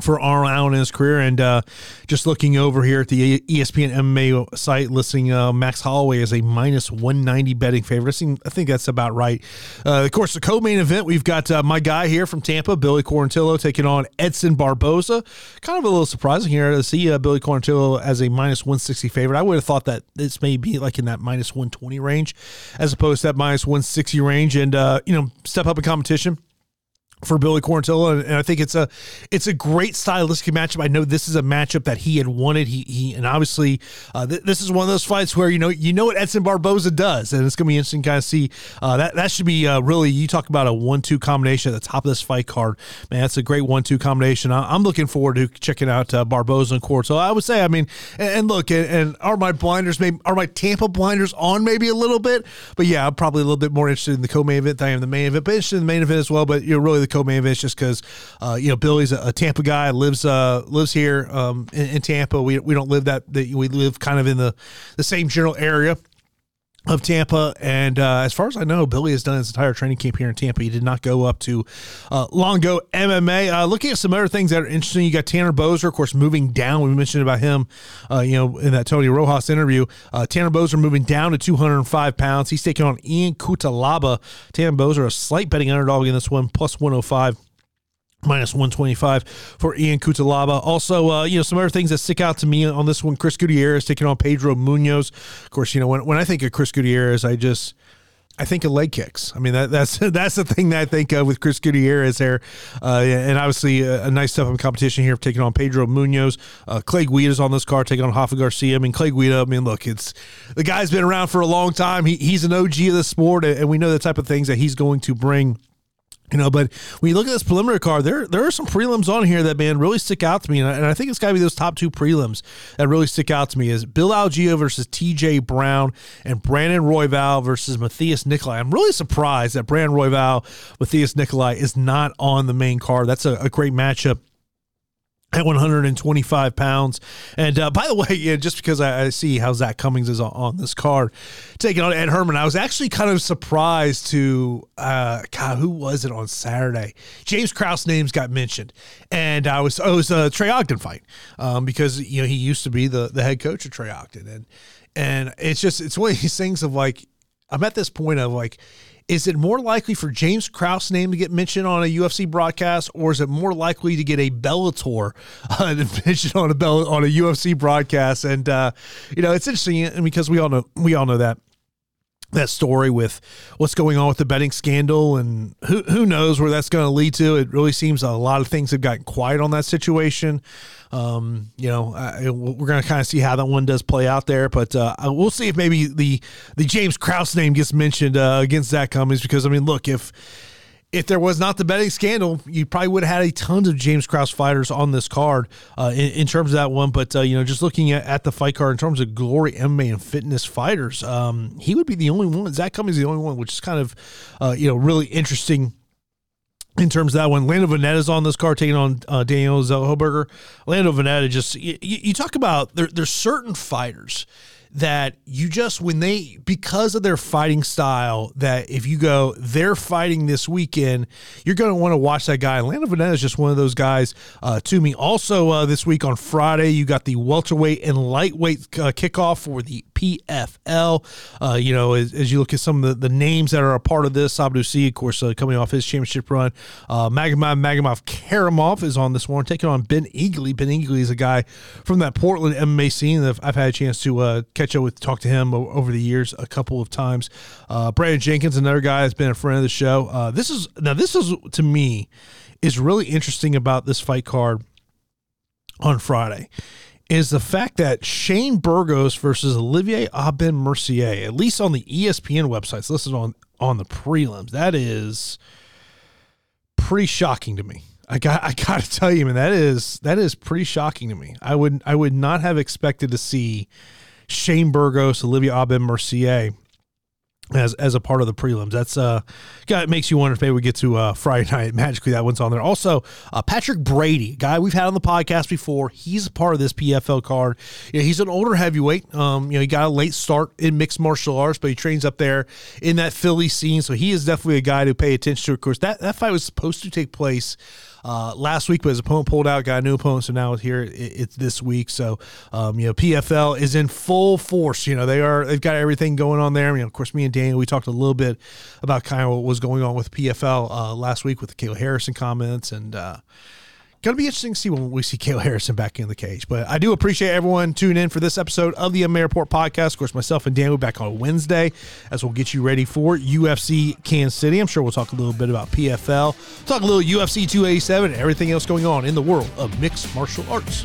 for Arnold Allen in his career. And uh, just looking over here at the ESPN MMA site, listing uh, Max Holloway as a minus 190 betting favorite. I think, I think that's about right. Uh, of course, the co main event, we've got uh, my guy here from Tampa, Billy Quarantillo, taking on Edson Barboza. Kind of a little surprising here to see uh, Billy Quarantillo as a minus 160 favorite. I would have thought that this may be like in that minus 120 range as opposed to that minus 160 range. And, uh, you know, step up in competition for Billy Quarantillo, and, I think it's a it's a great stylistic matchup. I know this is a matchup that he had wanted. He he and obviously uh, th- this is one of those fights where you know you know what Edson Barboza does, and it's going to be interesting to kind of see uh, that that should be uh, really you talk about a one two combination at the top of this fight card. Man, that's a great one two combination. I, I'm looking forward to checking out uh, Barboza and Quarantillo. I would say, I mean, and, and look, and, and are my blinders maybe are my Tampa blinders on maybe a little bit, but yeah, I'm probably a little bit more interested in the co-main event than I am the main event, but interested in the main event as well. But you know, really the event just because uh, you know Billy's a, a Tampa guy, lives uh, lives here um, in, in Tampa. We, we don't live that, that we live kind of in the the same general area of Tampa. And uh, as far as I know, Billy has done his entire training camp here in Tampa. He did not go up to uh, Longo MMA. Uh, looking at some other things that are interesting, you got Tanner Boser, of course, moving down. We mentioned about him, uh, you know, in that Tony Rojas interview. Uh, Tanner Boser moving down to 205 pounds. He's taking on Ion Cutelaba. Tanner Boser, a slight betting underdog in this one, plus 105 minus 125 for Ion Cutelaba. Also, uh, you know, some other things that stick out to me on this one, Chris Gutierrez taking on Pedro Munhoz. Of course, you know, when, when I think of Chris Gutierrez, I just, I think of leg kicks. I mean, that, that's that's the thing that I think of with Chris Gutierrez there. Uh, and obviously, a, a nice step in competition here, taking on Pedro Munhoz. Uh, Clay Guida's on this card, taking on Rafa Garcia. I mean, Clay Guida, I mean, look, it's the guy's been around for a long time. He, he's an OG of the sport, and we know the type of things that he's going to bring you know, but when you look at this preliminary card, there there are some prelims on here that man really stick out to me, and I, and I think it's got to be those top two prelims that really stick out to me is Bill Algeo versus T.J. Brown and Brandon Royval versus Matheus Nicolau. I'm really surprised that Brandon Royval, Matheus Nicolau is not on the main card. That's a, a great matchup at 125 pounds. And uh, by the way, yeah, just because I, I see how Zak Cummings is on, on this card, taking on Ed Herman, I was actually kind of surprised to, uh, God, who was it on Saturday? James Krause names got mentioned, and I was, it was a Trey Ogden fight um, because you know he used to be the the head coach of Trey Ogden, and and it's just it's one of these things of like I'm at this point of like is it more likely for James Krause' name to get mentioned on a UFC broadcast, or is it more likely to get a Bellator uh, mentioned on a Bell on a UFC broadcast? And uh, you know, it's interesting because we all know we all know that that story with what's going on with the betting scandal and who who knows where that's going to lead to. It really seems a lot of things have gotten quiet on that situation. Um, you know, uh, we're going to kind of see how that one does play out there, but uh, we'll see if maybe the the James Krause name gets mentioned uh, against Zak Cummings because I mean, look if if there was not the betting scandal, you probably would have had a tons of James Krause fighters on this card uh, in, in, terms of that one. But, uh, you know, just looking at, at the fight card in terms of glory MMA and fitness fighters, um, he would be the only one. Zak Cummings is the only one, which is kind of, uh, you know, really interesting in terms of that one. Lando Vannata is on this card taking on uh, Daniel Zellhuber. Lando Vannata just, you, you talk about there, there's certain fighters – that you just when they because of their fighting style that if you go they're fighting this weekend you're going to want to watch that guy. Lando Vannata is just one of those guys uh, to me. Also uh, this week on Friday you got the welterweight and lightweight uh, kickoff for the PFL uh, you know as, as, you look at some of the, the names that are a part of this Abdusi of course uh, coming off his championship run uh, Magomedov Magomedkerimov is on this one taking on Ben Egli Ben Egli is a guy from that Portland MMA scene that I've, I've had a chance to uh, catch up with, talk to him over the years a couple of times. Uh, Brandon Jenkins, another guy that's been a friend of the show. Uh, this is now this is to me is really interesting about this fight card on Friday is the fact that Shane Burgos versus Olivier Aubin Mercier, at least on the ESPN websites listed on on the prelims, that is pretty shocking to me. I got I got to tell you, man, that is that is pretty shocking to me. I would I would not have expected to see Shane Burgos, Olivier Aubin Mercier as as a part of the prelims. That's uh, it makes you wonder if maybe we get to uh, Friday night magically that one's on there. Also, uh, Patrick Brady, guy we've had on the podcast before, he's a part of this PFL card. You know, he's an older heavyweight. Um, you know, he got a late start in mixed martial arts, but he trains up there in that Philly scene, so he is definitely a guy to pay attention to. Of course, that that fight was supposed to take place uh, last week, but his opponent pulled out, got a new opponent, so now it's here. It, it's this week, so um, you know PFL is in full force. You know they are they've got everything going on there. You know, of course, me and Daniel we talked a little bit about kind of what was going on with PFL uh, last week with the Kayla Harrison comments and. Uh, Going to be interesting to see when we see Kayla Harrison back in the cage. But I do appreciate everyone tuning in for this episode of the MMA Report podcast. Of course, myself and Dan will be back on Wednesday as we'll get you ready for UFC Kansas City. I'm sure we'll talk a little bit about PFL, talk a little UFC 287, and everything else going on in the world of mixed martial arts.